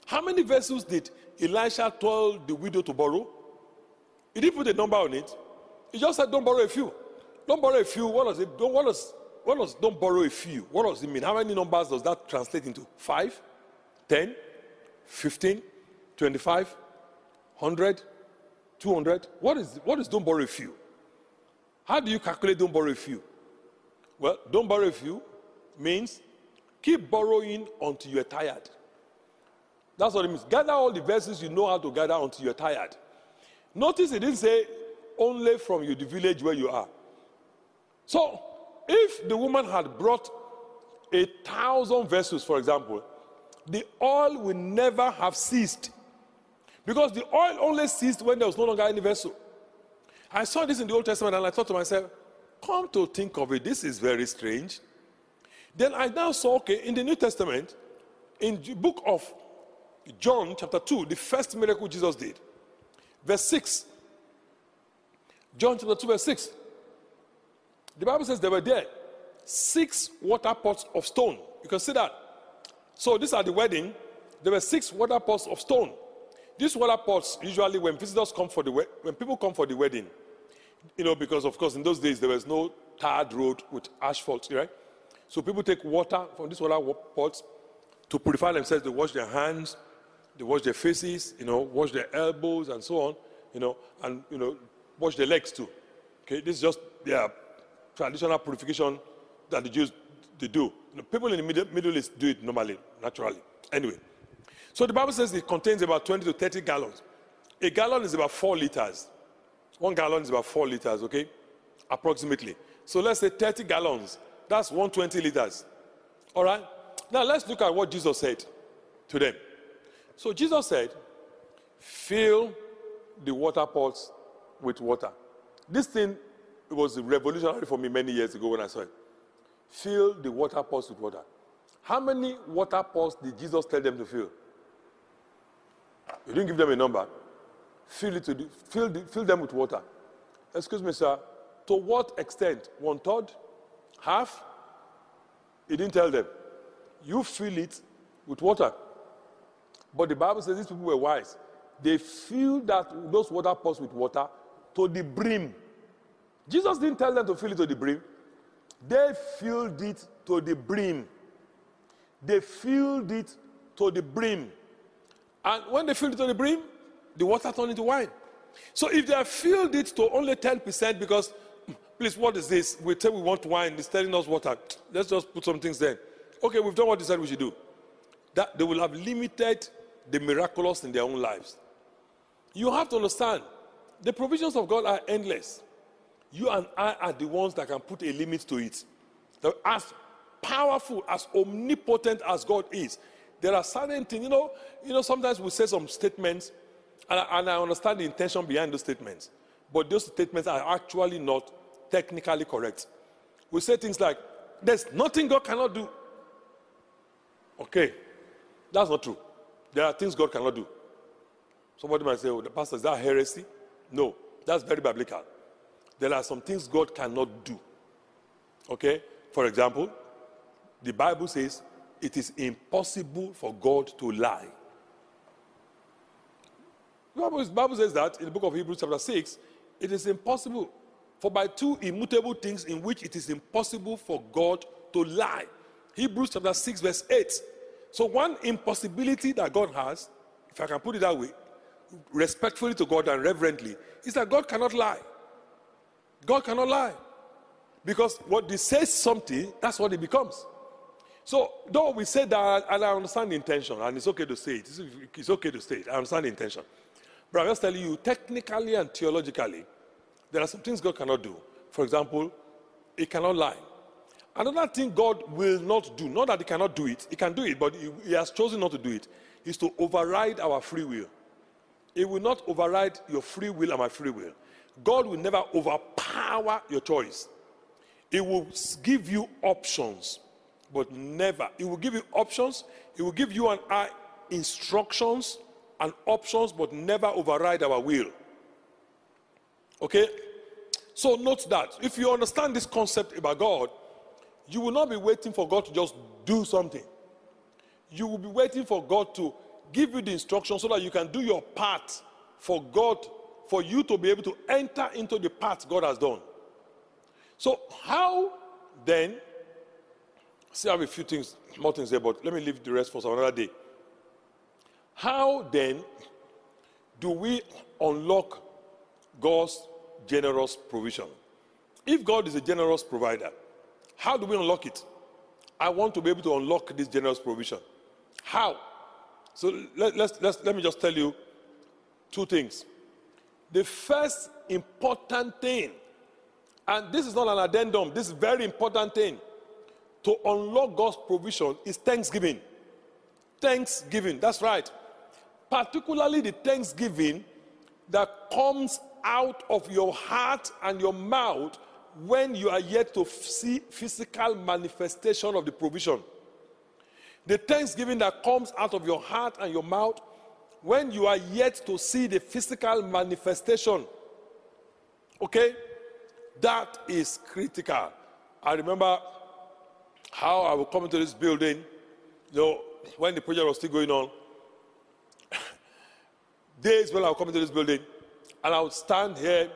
S1: How many vessels did Elisha tell the widow to borrow? He didn't put a number on it. He just said, Don't borrow a few. Don't borrow a few. What does it? Don't, what does, what does don't borrow a few? What does it mean? How many numbers does that translate into? Five? Ten? Fifteen? Twenty-five? 100, 200. What is, what is don't borrow a few? How do you calculate don't borrow a few? Well, don't borrow a few means Keep borrowing until you're tired. That's what it means. Gather all the verses you know how to gather until you're tired. Notice it didn't say only from you, the village where you are. So, if the woman had brought a thousand vessels, for example, the oil will never have ceased. Because the oil only ceased when there was no longer any vessel. I saw this in the Old Testament and I thought to myself, come to think of it, this is very strange. Then I now saw, okay, in the New Testament, in the book of John, chapter 2, the first miracle Jesus did, verse 6. John chapter 2, verse 6. The Bible says there were there six water pots of stone. You can see that. So these are the wedding. There were six water pots of stone. These water pots, usually when visitors come for the when people come for the wedding, you know, because of course in those days there was no tarred road with asphalt, right? So people take water from these water pots to purify themselves. They wash their hands, they wash their faces, you know, wash their elbows and so on, you know, and you know, wash their legs too. Okay, this is just their traditional purification that the Jews they do. You know, people in the Middle, Middle East do it normally, naturally. Anyway, so the Bible says it contains about 20 to 30 gallons. A gallon is about four liters. One gallon is about four liters, okay? Approximately. So let's say 30 gallons. That's 120 liters. All right? Now let's look at what Jesus said to them. So Jesus said, fill the water pots with water. This thing was revolutionary for me many years ago when I saw it. Fill the water pots with water. How many water pots did Jesus tell them to fill? He didn't give them a number. Fill, it to the, fill, the, fill them with water. Excuse me, sir. To what extent? One third? Half? He didn't tell them. You fill it with water. But the Bible says these people were wise. They filled that those water pots with water to the brim. Jesus didn't tell them to fill it to the brim. They filled it to the brim. They filled it to the brim. And when they filled it to the brim, the water turned into wine. So if they filled it to only 10% because, please, what is this? We tell we want wine, it's telling us water. Let's just put some things there. Okay, we've done what they said we should do. That they will have limited the miraculous in their own lives. You have to understand, the provisions of God are endless. You and I are the ones that can put a limit to it. As powerful, as omnipotent as God is, there are certain things, you know, you know, sometimes we say some statements, and I, and I understand the intention behind those statements, but those statements are actually not technically correct. We say things like, there's nothing God cannot do. Okay, that's not true. There are things God cannot do. Somebody might say, oh, the pastor, is that heresy? No, that's very biblical. There are some things God cannot do. Okay? For example, the Bible says it is impossible for God to lie. The Bible says that in the book of Hebrews, chapter 6, it is impossible for by two immutable things in which it is impossible for God to lie. Hebrews chapter 6, verse 8. So, one impossibility that God has, if I can put it that way, respectfully to God and reverently, is that God cannot lie. God cannot lie. Because what he says something, that's what it becomes. So, though we say that, and I understand the intention, and it's okay to say it, it's okay to say it, I understand the intention. But I'm just telling you, technically and theologically, there are some things God cannot do. For example, He cannot lie. Another thing God will not do, not that He cannot do it, He can do it, but He, has chosen not to do it, is to override our free will. He will not override your free will and my free will. God will never overpower your choice. He will give you options but never. He will give you options. He will give you and I instructions and options, but never override our will. Okay? So note that. If you understand this concept about God, you will not be waiting for God to just do something. You will be waiting for God to give you the instructions so that you can do your part for God, for you to be able to enter into the path God has done. So, how then See, I have a few things, more things here, but let me leave the rest for some another day. How then do we unlock God's generous provision? If God is a generous provider, how do we unlock it? I want to be able to unlock this generous provision. How? So let, let's, let's, let me just tell you two things. The first important thing, and this is not an addendum, this is very important thing to unlock God's provision is thanksgiving. Thanksgiving, that's right. Particularly the thanksgiving that comes out of your heart and your mouth when you are yet to see physical manifestation of the provision. The thanksgiving that comes out of your heart and your mouth when you are yet to see the physical manifestation. Okay? That is critical. I remember how I would come into this building, you know, when the project was still going on. Days when I would come into this building, and I would stand here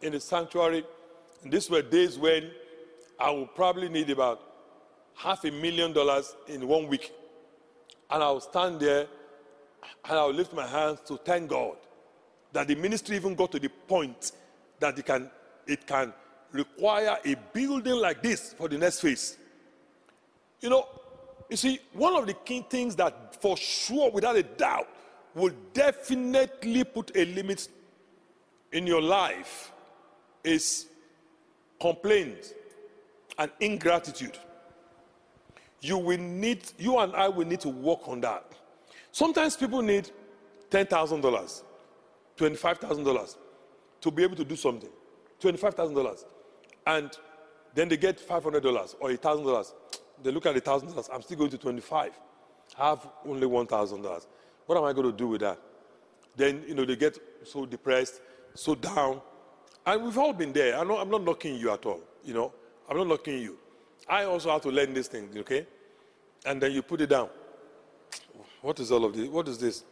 S1: in the sanctuary. And these were days when I would probably need about half a million dollars in one week. And I would stand there and I would lift my hands to thank God that the ministry even got to the point that it can, it can require a building like this for the next phase. You know, you see, one of the key things that for sure, without a doubt, will definitely put a limit in your life is complaint and ingratitude. You will need, you and I will need to work on that. Sometimes people need $10,000, $25,000 to be able to do something. $25,000. And then they get $500 or $1,000. They look at the $1,000. I'm still going to 25. I have only $1,000. What am I going to do with that? Then, you know, they get so depressed so down. And we've all been there. I'm not, I'm not knocking you at all. You know, I'm not knocking you. I also have to learn this thing, okay? And then you put it down. What is all of this? What is this?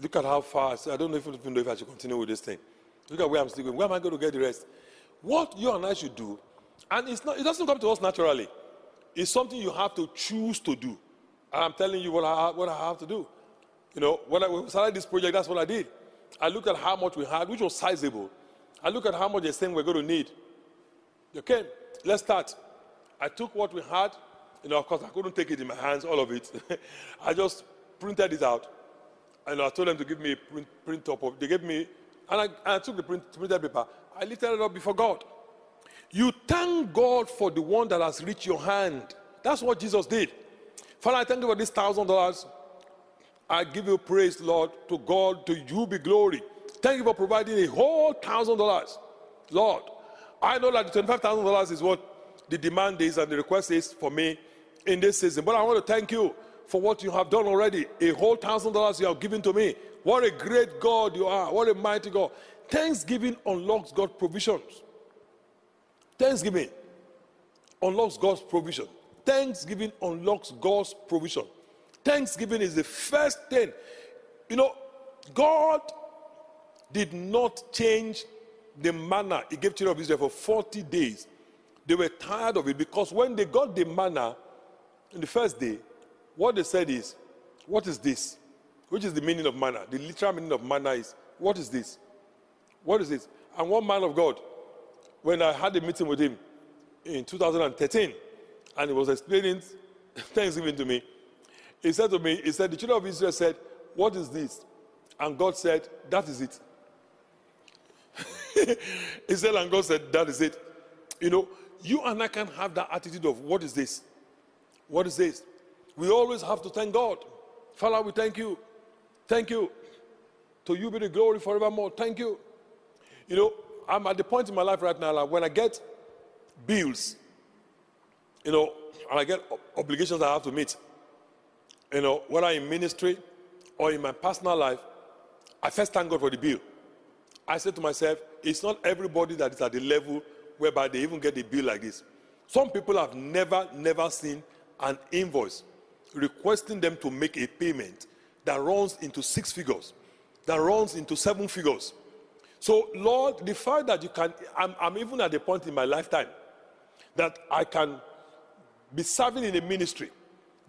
S1: Look at how fast. I don't know if, even know if I should continue with this thing. Look at where I'm still going. Where am I going to get the rest? What you and I should do, and it's not, it doesn't come to us naturally. It's something you have to choose to do. And I'm telling you what I, what I have to do. You know, when I started this project, that's what I did. I looked at how much we had, which was sizable. I look at how much they're saying we're going to need. Okay, let's start. I took what we had. You know, of course, I couldn't take it in my hands, all of it. I just printed it out. And I told them to give me a print, print up of They gave me, and I, and I took the print, printed paper. I lifted it up before God. You thank God for the one that has reached your hand. That's what Jesus did. Father, I thank you for this thousand dollars I give you praise, Lord. To God, to you be glory. Thank you for providing a whole thousand dollars. Lord, I know that the $25,000 is what the demand is and the request is for me in this season. But I want to thank you for what you have done already. A whole thousand dollars you have given to me. What a great God you are. What a mighty God. Thanksgiving unlocks God's provisions. Thanksgiving unlocks God's provision. Thanksgiving unlocks God's provision. Thanksgiving is the first thing. You know, God did not change the manna He gave children of Israel for 40 days. They were tired of it because when they got the manna in the first day, what they said is, What is this? Which is the meaning of manna? The literal meaning of manna is, What is this? What is this? And one man of God, when I had a meeting with him in 2013, and he was explaining Thanksgiving to me, he said to me, He said, The children of Israel said, What is this? And God said, That is it. he said, and God said, That is it. You know, you and I can have that attitude of, What is this? What is this? We always have to thank God. Father, we thank you. Thank you. To you be the glory forevermore. Thank you. You know, I'm at the point in my life right now, like when I get bills, you know, and I get obligations I have to meet, you know, whether in ministry or in my personal life, I first thank God for the bill. I said to myself, it's not everybody that is at the level whereby they even get a bill like this. Some people have never, never seen an invoice requesting them to make a payment that runs into six figures, that runs into seven figures. So, Lord, the fact that you can, I'm, I'm even at the point in my lifetime that I can be serving in a ministry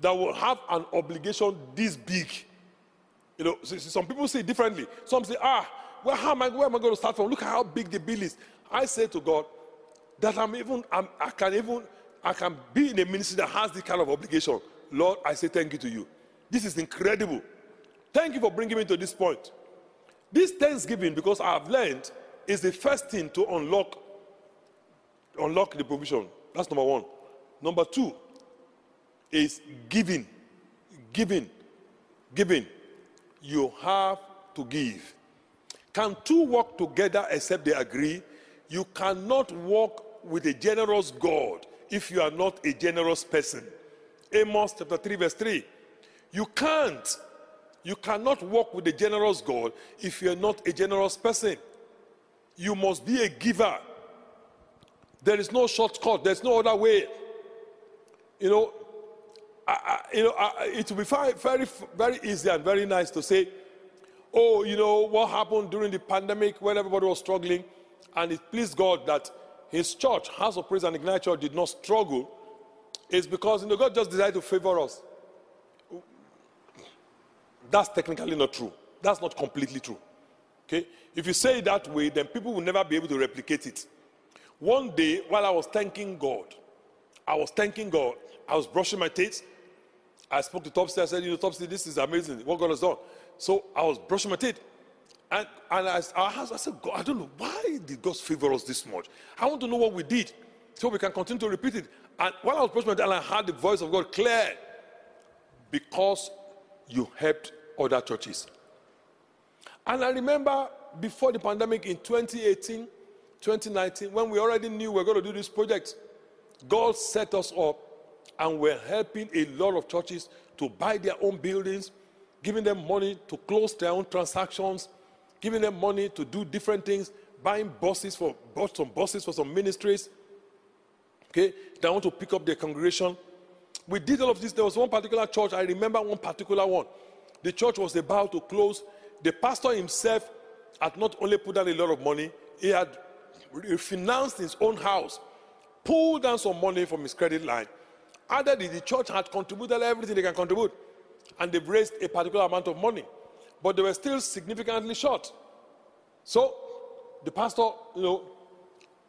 S1: that will have an obligation this big. You know, some people say differently. Some say, ah, how am I, where am I going to start from? Look at how big the bill is. I say to God that I'm even, I'm, I can even I can be in a ministry that has this kind of obligation. Lord, I say thank you to you. This is incredible. Thank you for bringing me to this point. This thanksgiving, because I have learned, is the first thing to unlock unlock the provision. That's number one. Number two is giving. Giving. Giving. You have to give. Can two work together except they agree? You cannot walk with a generous God if you are not a generous person. Amos chapter 3, verse 3. You can't. You cannot walk with a generous God if you're not a generous person. You must be a giver. There is no shortcut. There's no other way. You know, I, I, you know, I, it will be very, very easy and very nice to say, oh, you know, what happened during the pandemic when everybody was struggling, and it pleased God that His church, House of Praise and Ignite Church, did not struggle, is because you know God just decided to favor us. That's technically not true. That's not completely true. Okay? If you say it that way, then people will never be able to replicate it. One day, while I was thanking God, I was thanking God, I was brushing my teeth. I spoke to Topsy. I said, You know, Topsy, this is amazing what God has done. So I was brushing my teeth. And, and I, I, said, God, I don't know, why did God favor us this much? I want to know what we did so we can continue to repeat it. And while I was brushing my teeth, I heard the voice of God clear because you helped other churches. And I remember before the pandemic in 2018, 2019, when we already knew we were going to do this project, God set us up and we're helping a lot of churches to buy their own buildings, giving them money to close their own transactions, giving them money to do different things, buying buses for bought some buses for some ministries. Okay, they want to pick up their congregation. We did all of this. There was one particular church, I remember one particular one. The church was about to close. The pastor himself had not only put down a lot of money, he had refinanced his own house, pulled down some money from his credit line, added the church had contributed everything they can contribute, and they've raised a particular amount of money, but they were still significantly short. So the pastor, you know,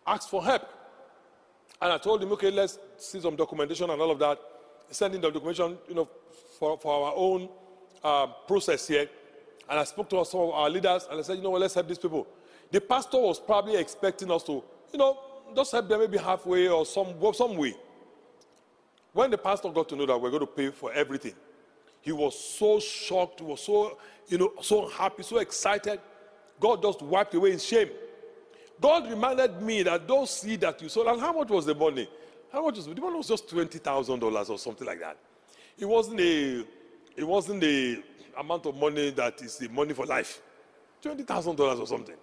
S1: asked for help. And I told him, okay, let's see some documentation and all of that. Sending the documentation, you know, for, for our own uh, process here. And I spoke to some of our leaders and I said, you know what, let's help these people. The pastor was probably expecting us to, you know, just help them maybe halfway or some, some way. When the pastor got to know that we're going to pay for everything, he was so shocked, he was so, you know, so happy, so excited. God just wiped away his shame. God reminded me that those seed that you sold, and how much was the money? How much was the money? Was just twenty thousand dollars or something like that. It wasn't a, it wasn't the amount of money that is the money for life, twenty thousand dollars or something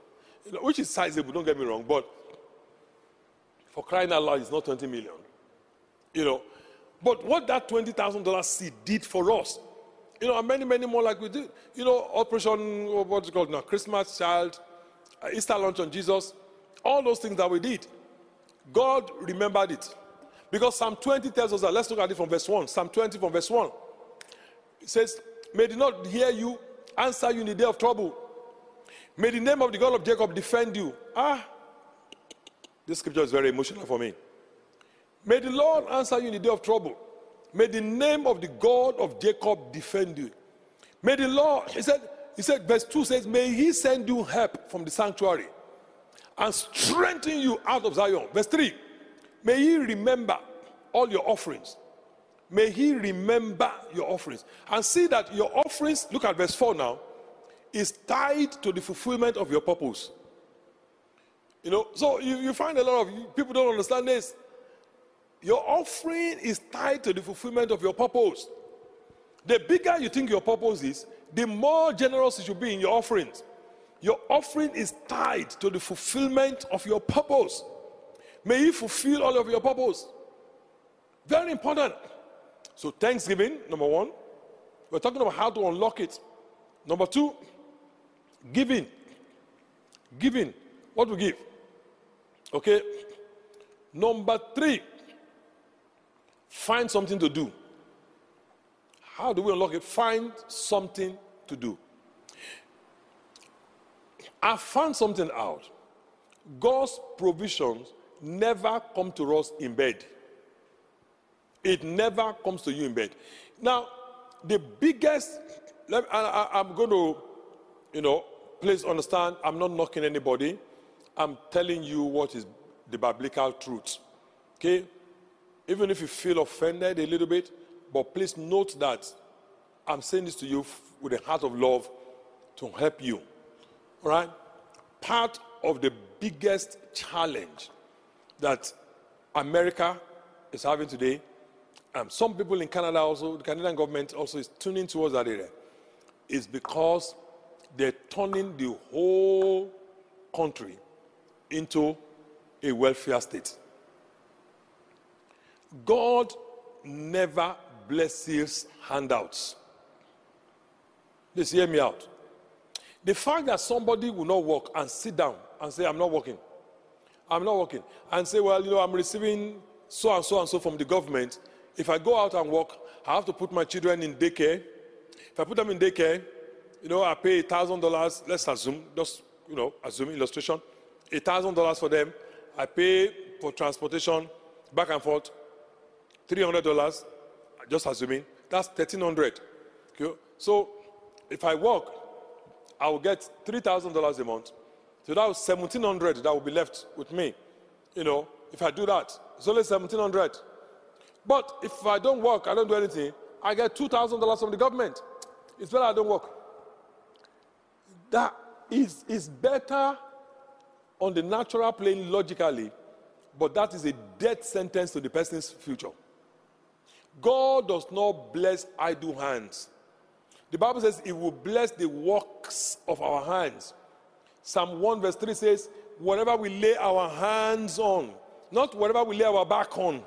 S1: you know, which is sizable, don't get me wrong, but for crying out loud, it's not 20 million. You know, but what that $20,000 seed did for us, you know, many, many more like we did, you know, Operation, what's it called now, Christmas Child, uh, Easter Lunch on Jesus, all those things that we did, God remembered it. Because Psalm 20 tells us that, let's look at it from verse 1. Psalm 20 from verse 1. It says, May they not hear you, answer you in the day of trouble. May the name of the God of Jacob defend you. Ah, this scripture is very emotional for me. May the Lord answer you in the day of trouble. May the name of the God of Jacob defend you. May the Lord, he said, he said, verse 2 says, May he send you help from the sanctuary and strengthen you out of Zion. Verse 3, may he remember all your offerings. May he remember your offerings. And see that your offerings, look at verse 4 now is tied to the fulfillment of your purpose. You know, so you, you find a lot of people don't understand this. Your offering is tied to the fulfillment of your purpose. The bigger you think your purpose is, the more generous you should be in your offerings. Your offering is tied to the fulfillment of your purpose. May you fulfill all of your purpose. Very important. So, Thanksgiving, number one. We're talking about how to unlock it. Number two, Giving. Giving. What we give? Okay. Number three, find something to do. How do we unlock it? Find something to do. I found something out. God's provisions never come to us in bed. It never comes to you in bed. Now, the biggest, I, am going to, you know, please understand, I'm not knocking anybody. I'm telling you what is the biblical truth. Okay? Even if you feel offended a little bit, but please note that I'm saying this to you with a heart of love to help you. All right? Part of the biggest challenge that America is having today, and some people in Canada also, the Canadian government also is tuning towards that area, is because they're turning the whole country into a welfare state. God never blesses handouts. Please hear me out. The fact that somebody will not work and sit down and say, I'm not working, I'm not working, and say, Well, you know, I'm receiving so and so and so from the government. If I go out and work, I have to put my children in daycare. If I put them in daycare, you know, I pay $1,000, let's assume, just, you know, assume illustration, $1,000 for them. I pay for transportation back and forth, $300, just assuming. That's 1300 okay? So if I work, I will get $3,000 a month. So that was 1700 that will be left with me. You know, if I do that, it's only 1700 But if I don't work, I don't do anything, I get $2,000 from the government. It's better I don't work. That is, is better on the natural plane logically, but that is a death sentence to the person's future. God does not bless idle hands. The Bible says it will bless the works of our hands. Psalm 1, verse 3 says, Whatever we lay our hands on, not whatever we lay our back on,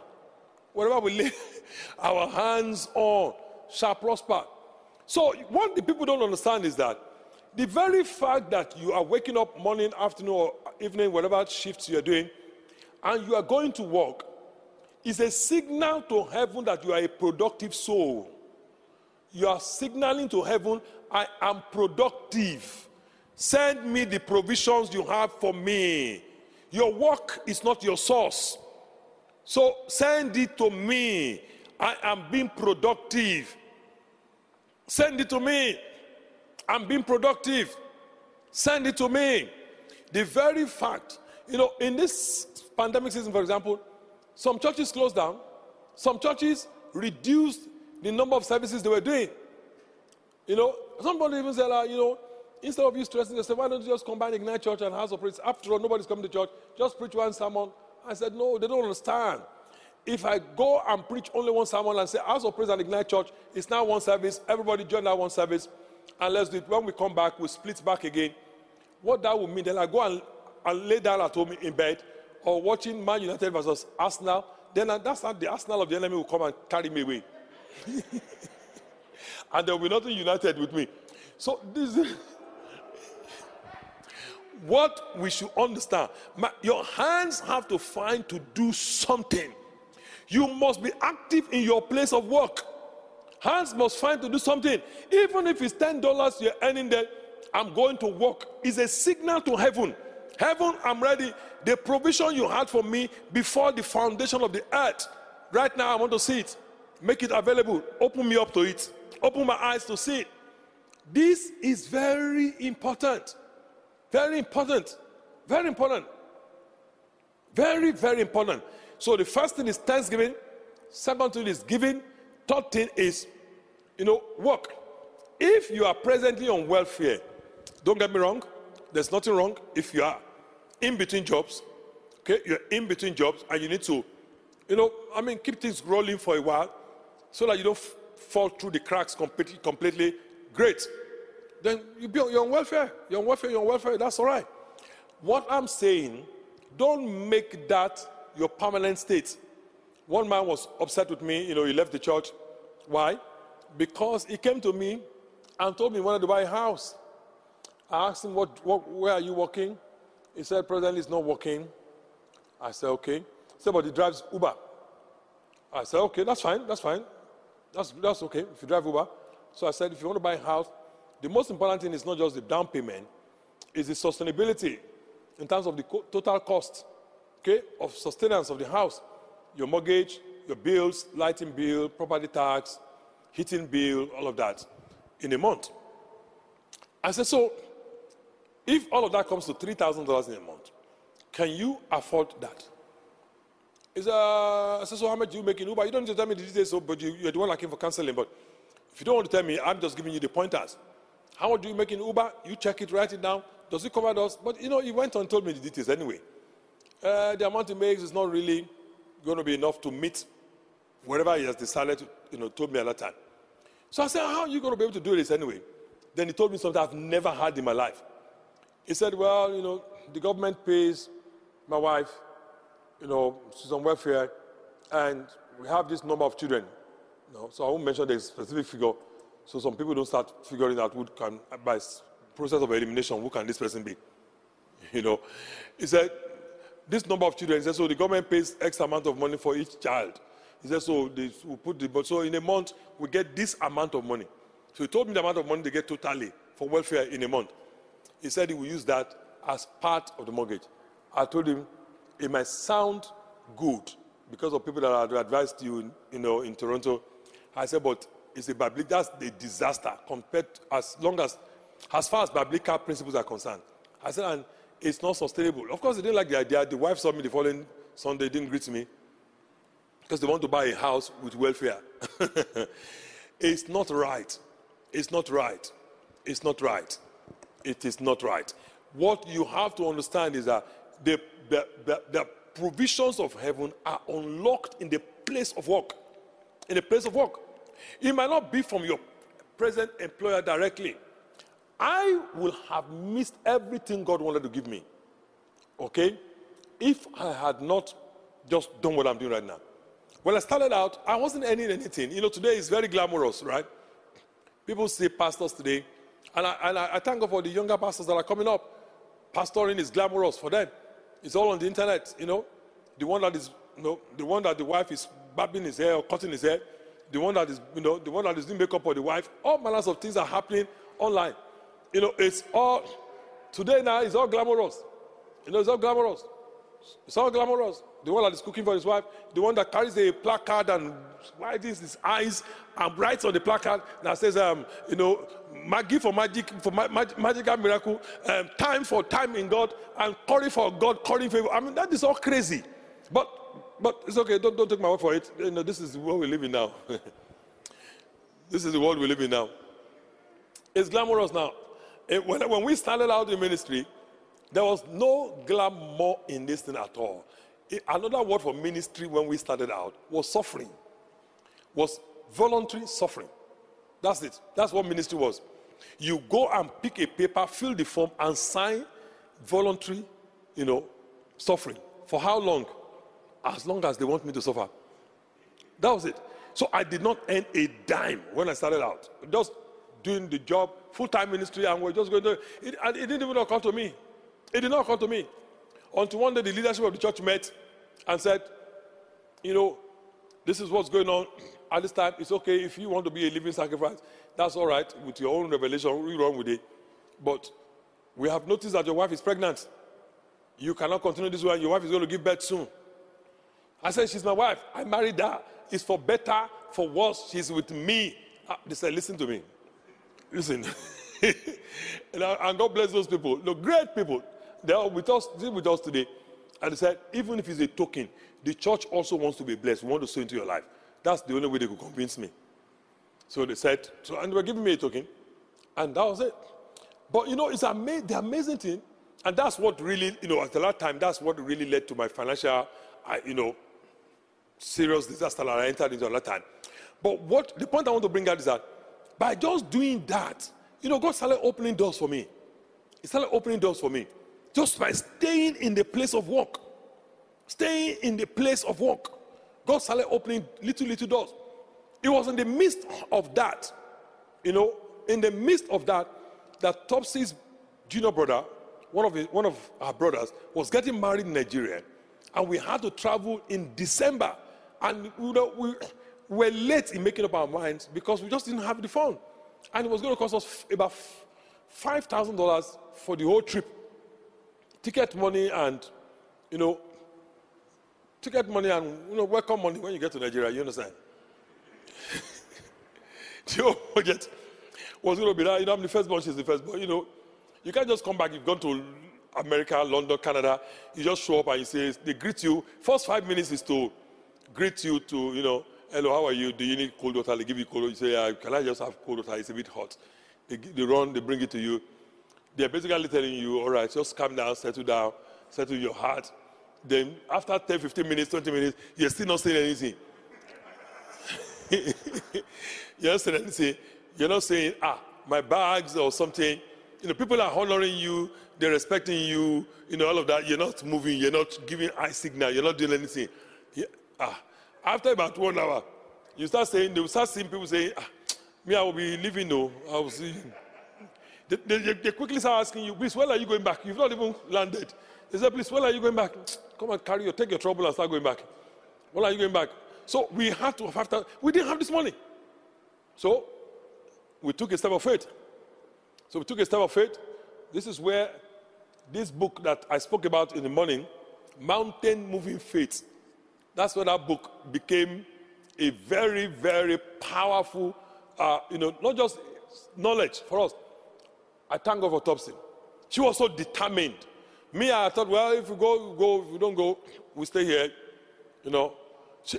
S1: whatever we lay our hands on shall prosper. So, what the people don't understand is that the very fact that you are waking up morning, afternoon, or evening, whatever shifts you're doing, and you are going to work, is a signal to heaven that you are a productive soul. You are signaling to heaven, I am productive. Send me the provisions you have for me. Your work is not your source. So send it to me. I am being productive. Send it to me. I'm being productive. Send it to me. The very fact, you know, in this pandemic season, for example, some churches closed down, some churches reduced the number of services they were doing. You know, somebody even said, uh, you know, instead of you stressing yourself, why don't you just combine Ignite Church and House of Praise? After all, nobody's coming to church. Just preach one sermon. I said, no, they don't understand. If I go and preach only one sermon and say House of Praise and Ignite Church, it's now one service. Everybody join that one service and let's do it. When we come back, we split back again. What that would mean, then I go and, and lay down at home in bed or watching Man United versus Arsenal. Then uh, that's not the Arsenal of the enemy will come and carry me away. and there will be nothing united with me. So this is what we should understand. My, your hands have to find to do something. You must be active in your place of work. Hands must find to do something. Even if it's $10 you're earning there, I'm going to work. Is a signal to heaven. Heaven, I'm ready. The provision you had for me before the foundation of the earth. Right now, I want to see it. Make it available. Open me up to it. Open my eyes to see it. This is very important. Very important. Very important. Very, very important. So the first thing is thanksgiving. Second thing is giving. Third thing is you know, work. If you are presently on welfare, don't get me wrong, there's nothing wrong if you are in between jobs, okay, you're in between jobs and you need to, you know, I mean, keep things rolling for a while so that you don't f- fall through the cracks completely, completely. Great. Then you be, you're on welfare, you're on welfare, you're on welfare, that's all right. What I'm saying, don't make that your permanent state. One man was upset with me, you know, he left the church. Why? because he came to me and told me he wanted to buy a house. I asked him, what, what, where are you working? He said, presently it's not working. I said, okay. He drives Uber. I said, okay, that's fine, that's fine. That's, that's okay if you drive Uber. So I said, if you want to buy a house, the most important thing is not just the down payment, it's the sustainability in terms of the co- total cost, okay, of sustenance of the house, your mortgage, your bills, lighting bill, property tax, heating bill, all of that in a month. I said, so if all of that comes to $3,000 in a month, can you afford that? He said, uh, said, so how much do you make in Uber? You don't need to tell me the details, so, but you, you're the one looking for counseling. But if you don't want to tell me, I'm just giving you the pointers. How much do you make in Uber? You check it, write it down. Does it cover those? But you know, he went on and told me the details anyway. Uh, the amount he makes is not really going to be enough to meet whatever he has decided to, you know, told me at that time. So I said, How are you going to be able to do this anyway? Then he told me something I've never had in my life. He said, Well, you know, the government pays my wife, you know, she's on welfare, and we have this number of children. You know, so I won't mention the specific figure, so some people don't start figuring out who can, by process of elimination, who can this person be? You know, he said, this number of children, he said, so the government pays X amount of money for each child. He said, so they will put the, but so in a month, we get this amount of money. So he told me the amount of money they get totally for welfare in a month. He said he will use that as part of the mortgage. I told him it might sound good because of people that have advised you, you know, in Toronto. I said, but it's a biblical, that's a disaster compared to, as long as, as far as biblical principles are concerned. I said, and it's not sustainable. Of course, they didn't like the idea. The wife saw me the following Sunday, didn't greet me because they want to buy a house with welfare. it's not right. It's not right. It's not right. It is not right. What you have to understand is that the, the, the, the provisions of heaven are unlocked in the place of work. In the place of work. It might not be from your present employer directly. I will have missed everything God wanted to give me. Okay? If I had not just done what I'm doing right now. When I started out, I wasn't earning anything. You know, today is very glamorous, right? People see pastors today, and I, and I thank God for the younger pastors that are coming up. Pastoring is glamorous for them. It's all on the internet, you know. The one that is, you know, the one that the wife is barbing his hair or cutting his hair, the one that is, you know, the one that is doing makeup for the wife. All manners of things are happening online. You know, it's all today now. It's all glamorous. You know, it's all glamorous. It's all glamorous. The one that is cooking for his wife, the one that carries a placard and widens his eyes and writes on the placard that says, um, you know, Maggie for magic, for ma- mag- magical miracle, um, time for time in God, and calling for God, calling favor. I mean, that is all crazy. But but it's okay. Don't, don't take my word for it. You know, this is the world we live in now. this is the world we live in now. It's glamorous now. It, when, when we started out in ministry, there was no glamour in this thing at all. Another word for ministry when we started out was suffering, was voluntary suffering. That's it. That's what ministry was. You go and pick a paper, fill the form, and sign voluntary, you know, suffering. For how long? As long as they want me to suffer. That was it. So I did not earn a dime when I started out. Just doing the job, full time ministry, and we're just going to. It, it didn't even occur to me. It did not come to me. Until one day the leadership of the church met and said, You know, this is what's going on at this time. It's okay if you want to be a living sacrifice. That's all right with your own revelation. We run with it. But we have noticed that your wife is pregnant. You cannot continue this way, your wife is going to give birth soon. I said, She's my wife. I married her. It's for better, for worse. She's with me. Ah, they said, Listen to me. Listen. and, God bless those people. Look, great people. They are with us, they with us today. And they said, even if it's a token, the church also wants to be blessed. We want to sow into your life. That's the only way they could convince me. So they said, so, and they were giving me a token. And that was it. But you know, it's ama- the amazing thing. And that's what really, you know, at the last time, that's what really led to my financial, uh, you know, serious disaster that I entered into at that time. But what the point I want to bring out is that by just doing that, you know, God started opening doors for me. He started opening doors for me just by staying in the place of work. Staying in the place of work. God started opening little, little doors. It was in the midst of that, you know, in the midst of that, that Topsy's junior brother, one of, his, one of our brothers, was getting married in Nigeria. And we had to travel in December. And you know, we were late in making up our minds because we just didn't have the phone. And it was going to cost us about $5,000 for the whole trip ticket money and, you know, ticket money and you know welcome money when you get to Nigeria. You understand? Do you budget was going to be that? You know, I'm the first born, she's the first born. You know, you can't just come back. You've gone to America, London, Canada. You just show up and you say they greet you. First five minutes is to greet you to you know, hello, how are you? Do you need cold water? They give you cold water. You say, uh, can I just have cold water? It's a bit hot. They, they run, they bring it to you. They're basically telling you, all right, just calm down, settle down, settle your heart. Then after 10, 15 minutes, 20 minutes, you're still not saying anything. you're not saying anything. You're not saying, ah, my bags or something. You know, people are honoring you, they're respecting you, you know, all of that. You're not moving, you're not giving eye signal, you're not doing anything. Yeah, ah, after about one hour, you start saying, they will start seeing people saying, ah, me, I will be leaving, no, I will see. They, they, they, quickly start asking you, please, when are you going back? You've not even landed. They say, please, when are you going back? Come and carry your, take your trouble and start going back. When are you going back? So we had to have, to, we didn't have this money. So we took a step of faith. So we took a step of faith. This is where this book that I spoke about in the morning, Mountain Moving Faith, that's where that book became a very, very powerful, uh, you know, not just knowledge for us. I thank God for Thompson. She was so determined. Me, I thought, well, if we go, go. If we don't go, we stay here. You know. She,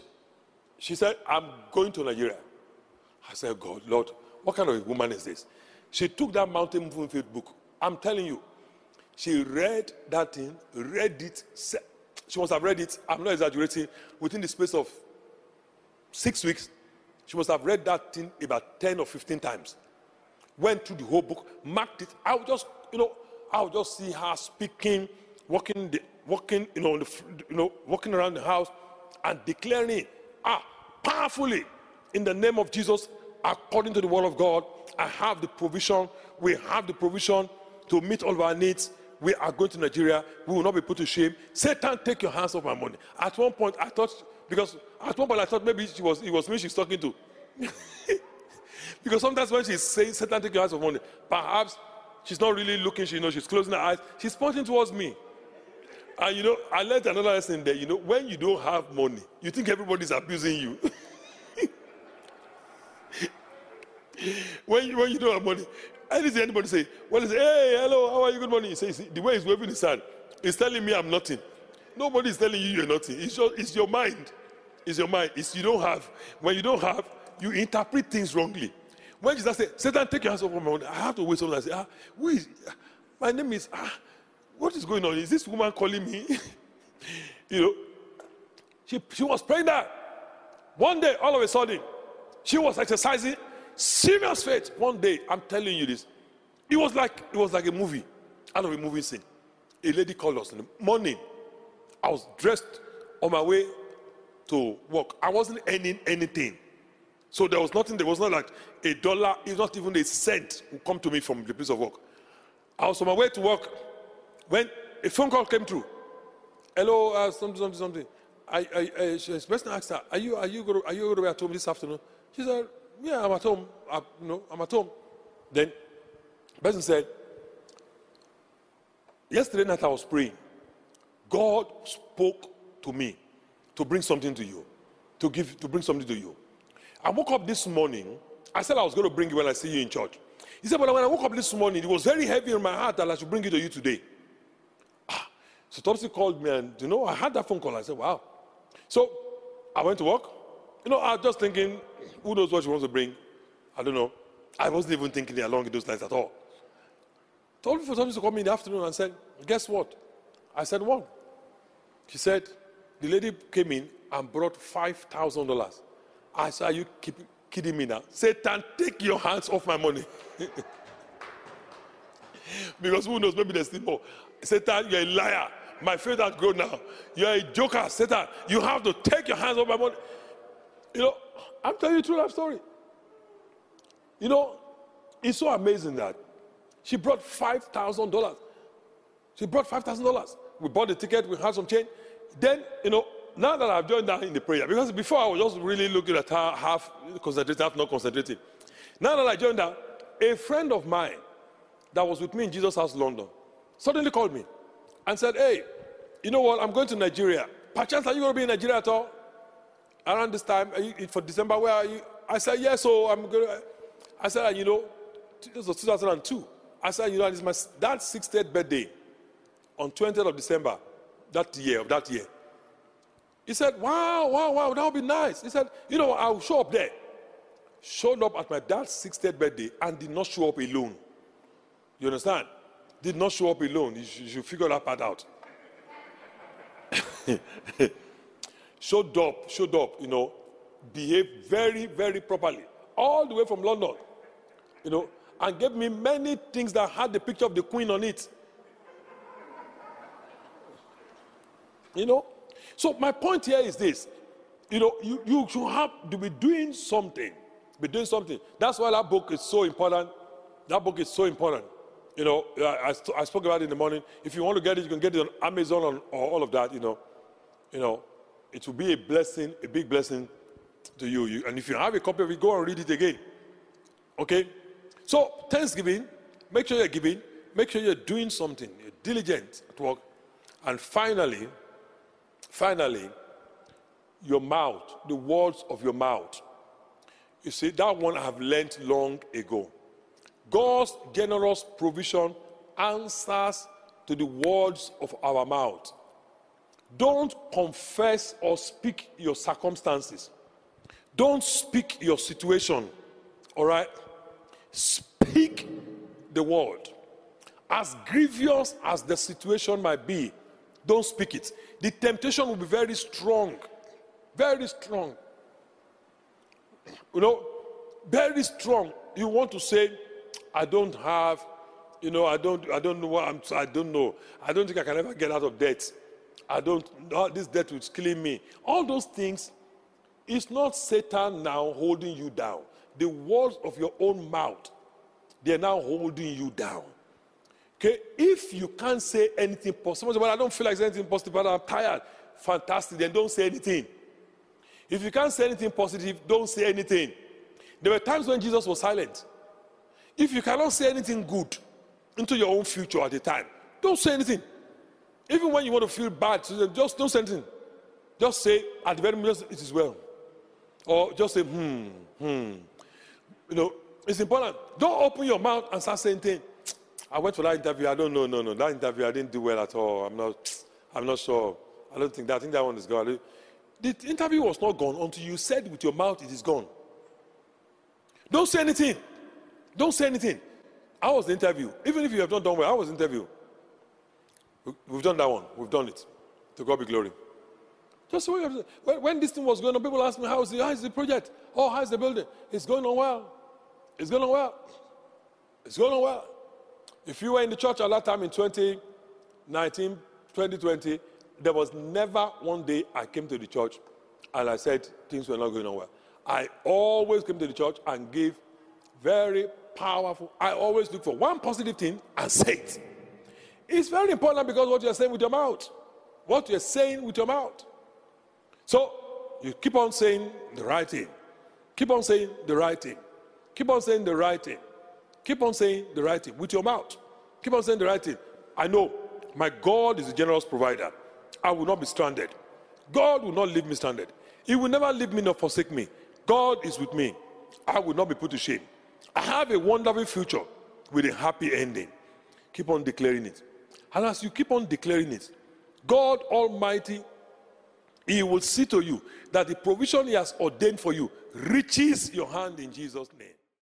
S1: she said, I'm going to Nigeria. I said, God, Lord, what kind of a woman is this? She took that Mountain Moving Faith book. I'm telling you, she read that thing, read it. She must have read it, I'm not exaggerating, within the space of six weeks. She must have read that thing about 10 or 15 times. Went through the whole book, marked it. I would just, you know, I would just see her speaking, walking, the, walking, you know, the, you know, walking around the house and declaring, ah, powerfully, in the name of Jesus, according to the word of God, I have the provision. We have the provision to meet all of our needs. We are going to Nigeria. We will not be put to shame. Satan, take your hands off my money. At one point, I thought, because at one point I thought maybe she was, it was me she's talking to. because sometimes when she's saying, Satan, take your hands off money, perhaps she's not really looking, she, knows she's closing her eyes. She's pointing towards me. And you know, I learned another lesson there. You know, when you don't have money, you think everybody's abusing you. when, you, when you don't have money, anything anybody say, well, say, hey, hello, how are you? Good morning. You say, see, the way he's waving his hand, he's telling me I'm nothing. Nobody is telling you you're nothing. It's, just, it's your mind. It's your mind. It's you don't have. When you don't have, you interpret things wrongly. When Jesus said, Satan, take your hands off my money, I have to wait someone I say, ah, who is, my name is, ah, what is going on? Is this woman calling me? you know, she, she was praying that. One day, all of a sudden, she was exercising Serious faith. One day, I'm telling you this. It was like it was like a movie, out of a movie scene. A lady called us in the morning. I was dressed on my way to work. I wasn't earning anything. So there was nothing, there was not like a dollar, it's not even a cent would come to me from the place of work. I was on my way to work when a phone call came through. Hello, uh, something, something, something. I, I, I, the person asked her, are you, are you going to, are you going to be at home this afternoon? She said, yeah, I'm at home. I, you know, I'm at home. Then the person said, Yesterday night I was praying. God spoke to me to bring something to you, to give, to bring something to you. I woke up this morning. I said I was going to bring you when I see you in church. He said, but when I woke up this morning, it was very heavy in my heart that I should bring it to you today. Ah. So Thompson called me, and you know, I had that phone call. I said, wow. So I went to work. You know, I was just thinking, who knows what she wants to bring? I don't know. I wasn't even thinking along those lines at all. Told me for somebody to call me in the afternoon and said, Guess what? I said, What? She said, The lady came in and brought $5,000. I said, Are you kidding me now? Satan, take your hands off my money. because who knows, maybe there's still more. Satan, you're a liar. My faith has grown now. You're a joker. Satan, you have to take your hands off my money. You know, I'm telling you true life story. You know, it's so amazing that she brought $5,000. She brought $5,000. We bought the ticket, we had some change. Then, you know, now that I've joined her in the prayer, because before I was just really looking at her half concentrated, half not concentrating. Now that I joined her, a friend of mine that was with me in Jesus House, London, suddenly called me and said, Hey, you know what? I'm going to Nigeria. perchance, are you going to be in Nigeria at all? Around this time, for December, where are you? I said, yes, so I'm going to. I said, you know, this was 2002. I said, you know, it's my dad's 60th birthday on 20th of December that year, of that year. He said, wow, wow, wow, that would be nice. He said, you know, I'll show up there. Showed up at my dad's 60th birthday and did not show up alone. You understand? Did not show up alone. You should, you should figure that part out. showed up, showed up, you know, behaved very, very properly, all the way from London, you know, and gave me many things that had the picture of the queen on it. You know? So my point here is this. You know, you, you should have to be doing something. Be doing something. That's why that book is so important. That book is so important. You know, I, I, spoke about it in the morning. If you want to get it, you can get it on Amazon on, or all of that, you know. You know, it will be a blessing, a big blessing to you. you. And if you have a copy of it, go and read it again. Okay? So, Thanksgiving, make sure you're giving, make sure you're doing something, you're diligent at work. And finally, finally, your mouth, the words of your mouth. You see, that one I have learned long ago. God's generous provision answers to the words of our mouth. Don't confess or speak your circumstances. Don't speak your situation. All right? Speak the word. As grievous as the situation might be, don't speak it. The temptation will be very strong. Very strong. You know, very strong. You want to say, I don't have, you know, I don't, I don't know what I'm, I don't know. I don't think I can ever get out of debt. I don't, no, this debt will kill me. All those things, it's not Satan now holding you down. The words of your own mouth, they're now holding you down. Okay, if you can't say anything positive, well, I don't feel like saying anything positive, but I'm tired. Fantastic, then don't say anything. If you can't say anything positive, don't say anything. There were times when Jesus was silent. If you cannot say anything good into your own future at the time, don't say anything. Even when you want to feel bad, just don't say anything. Just say, at the very moment, it is well. Or just say, hmm, hmm. You know, it's important. Don't open your mouth and start saying things. I went for that interview. I don't know, no, no. That interview, I didn't do well at all. I'm not, I'm not sure. I don't think that. I think that one is gone. The interview was not gone until you said with your mouth it is gone. Don't say anything. Don't say anything. I was the interview. Even if you have not done well, I was the interview. We've done that one. We've done it. To God be glory. Just when, when this thing was going on, people asked me, how is, the, how is the project? Oh, how is the building? It's going on well. It's going on well. It's going on well. If you were in the church at that time in 2019, 2020, there was never one day I came to the church and I said things were not going on well. I always came to the church and gave very powerful. I always look for one positive thing and say it. It's very important because what you're saying with your mouth, what you're saying with your mouth. So you keep on saying the right thing. Keep on saying the right thing. Keep on saying the right thing. Keep on saying the right thing with your mouth. Keep on saying the right thing. I know my God is a generous provider. I will not be stranded. God will not leave me stranded. He will never leave me nor forsake me. God is with me. I will not be put to shame. I have a wonderful future with a happy ending. Keep on declaring it. And as you keep on declaring it, God Almighty, He will see to you that the provision He has ordained for you reaches your hand in Jesus' name.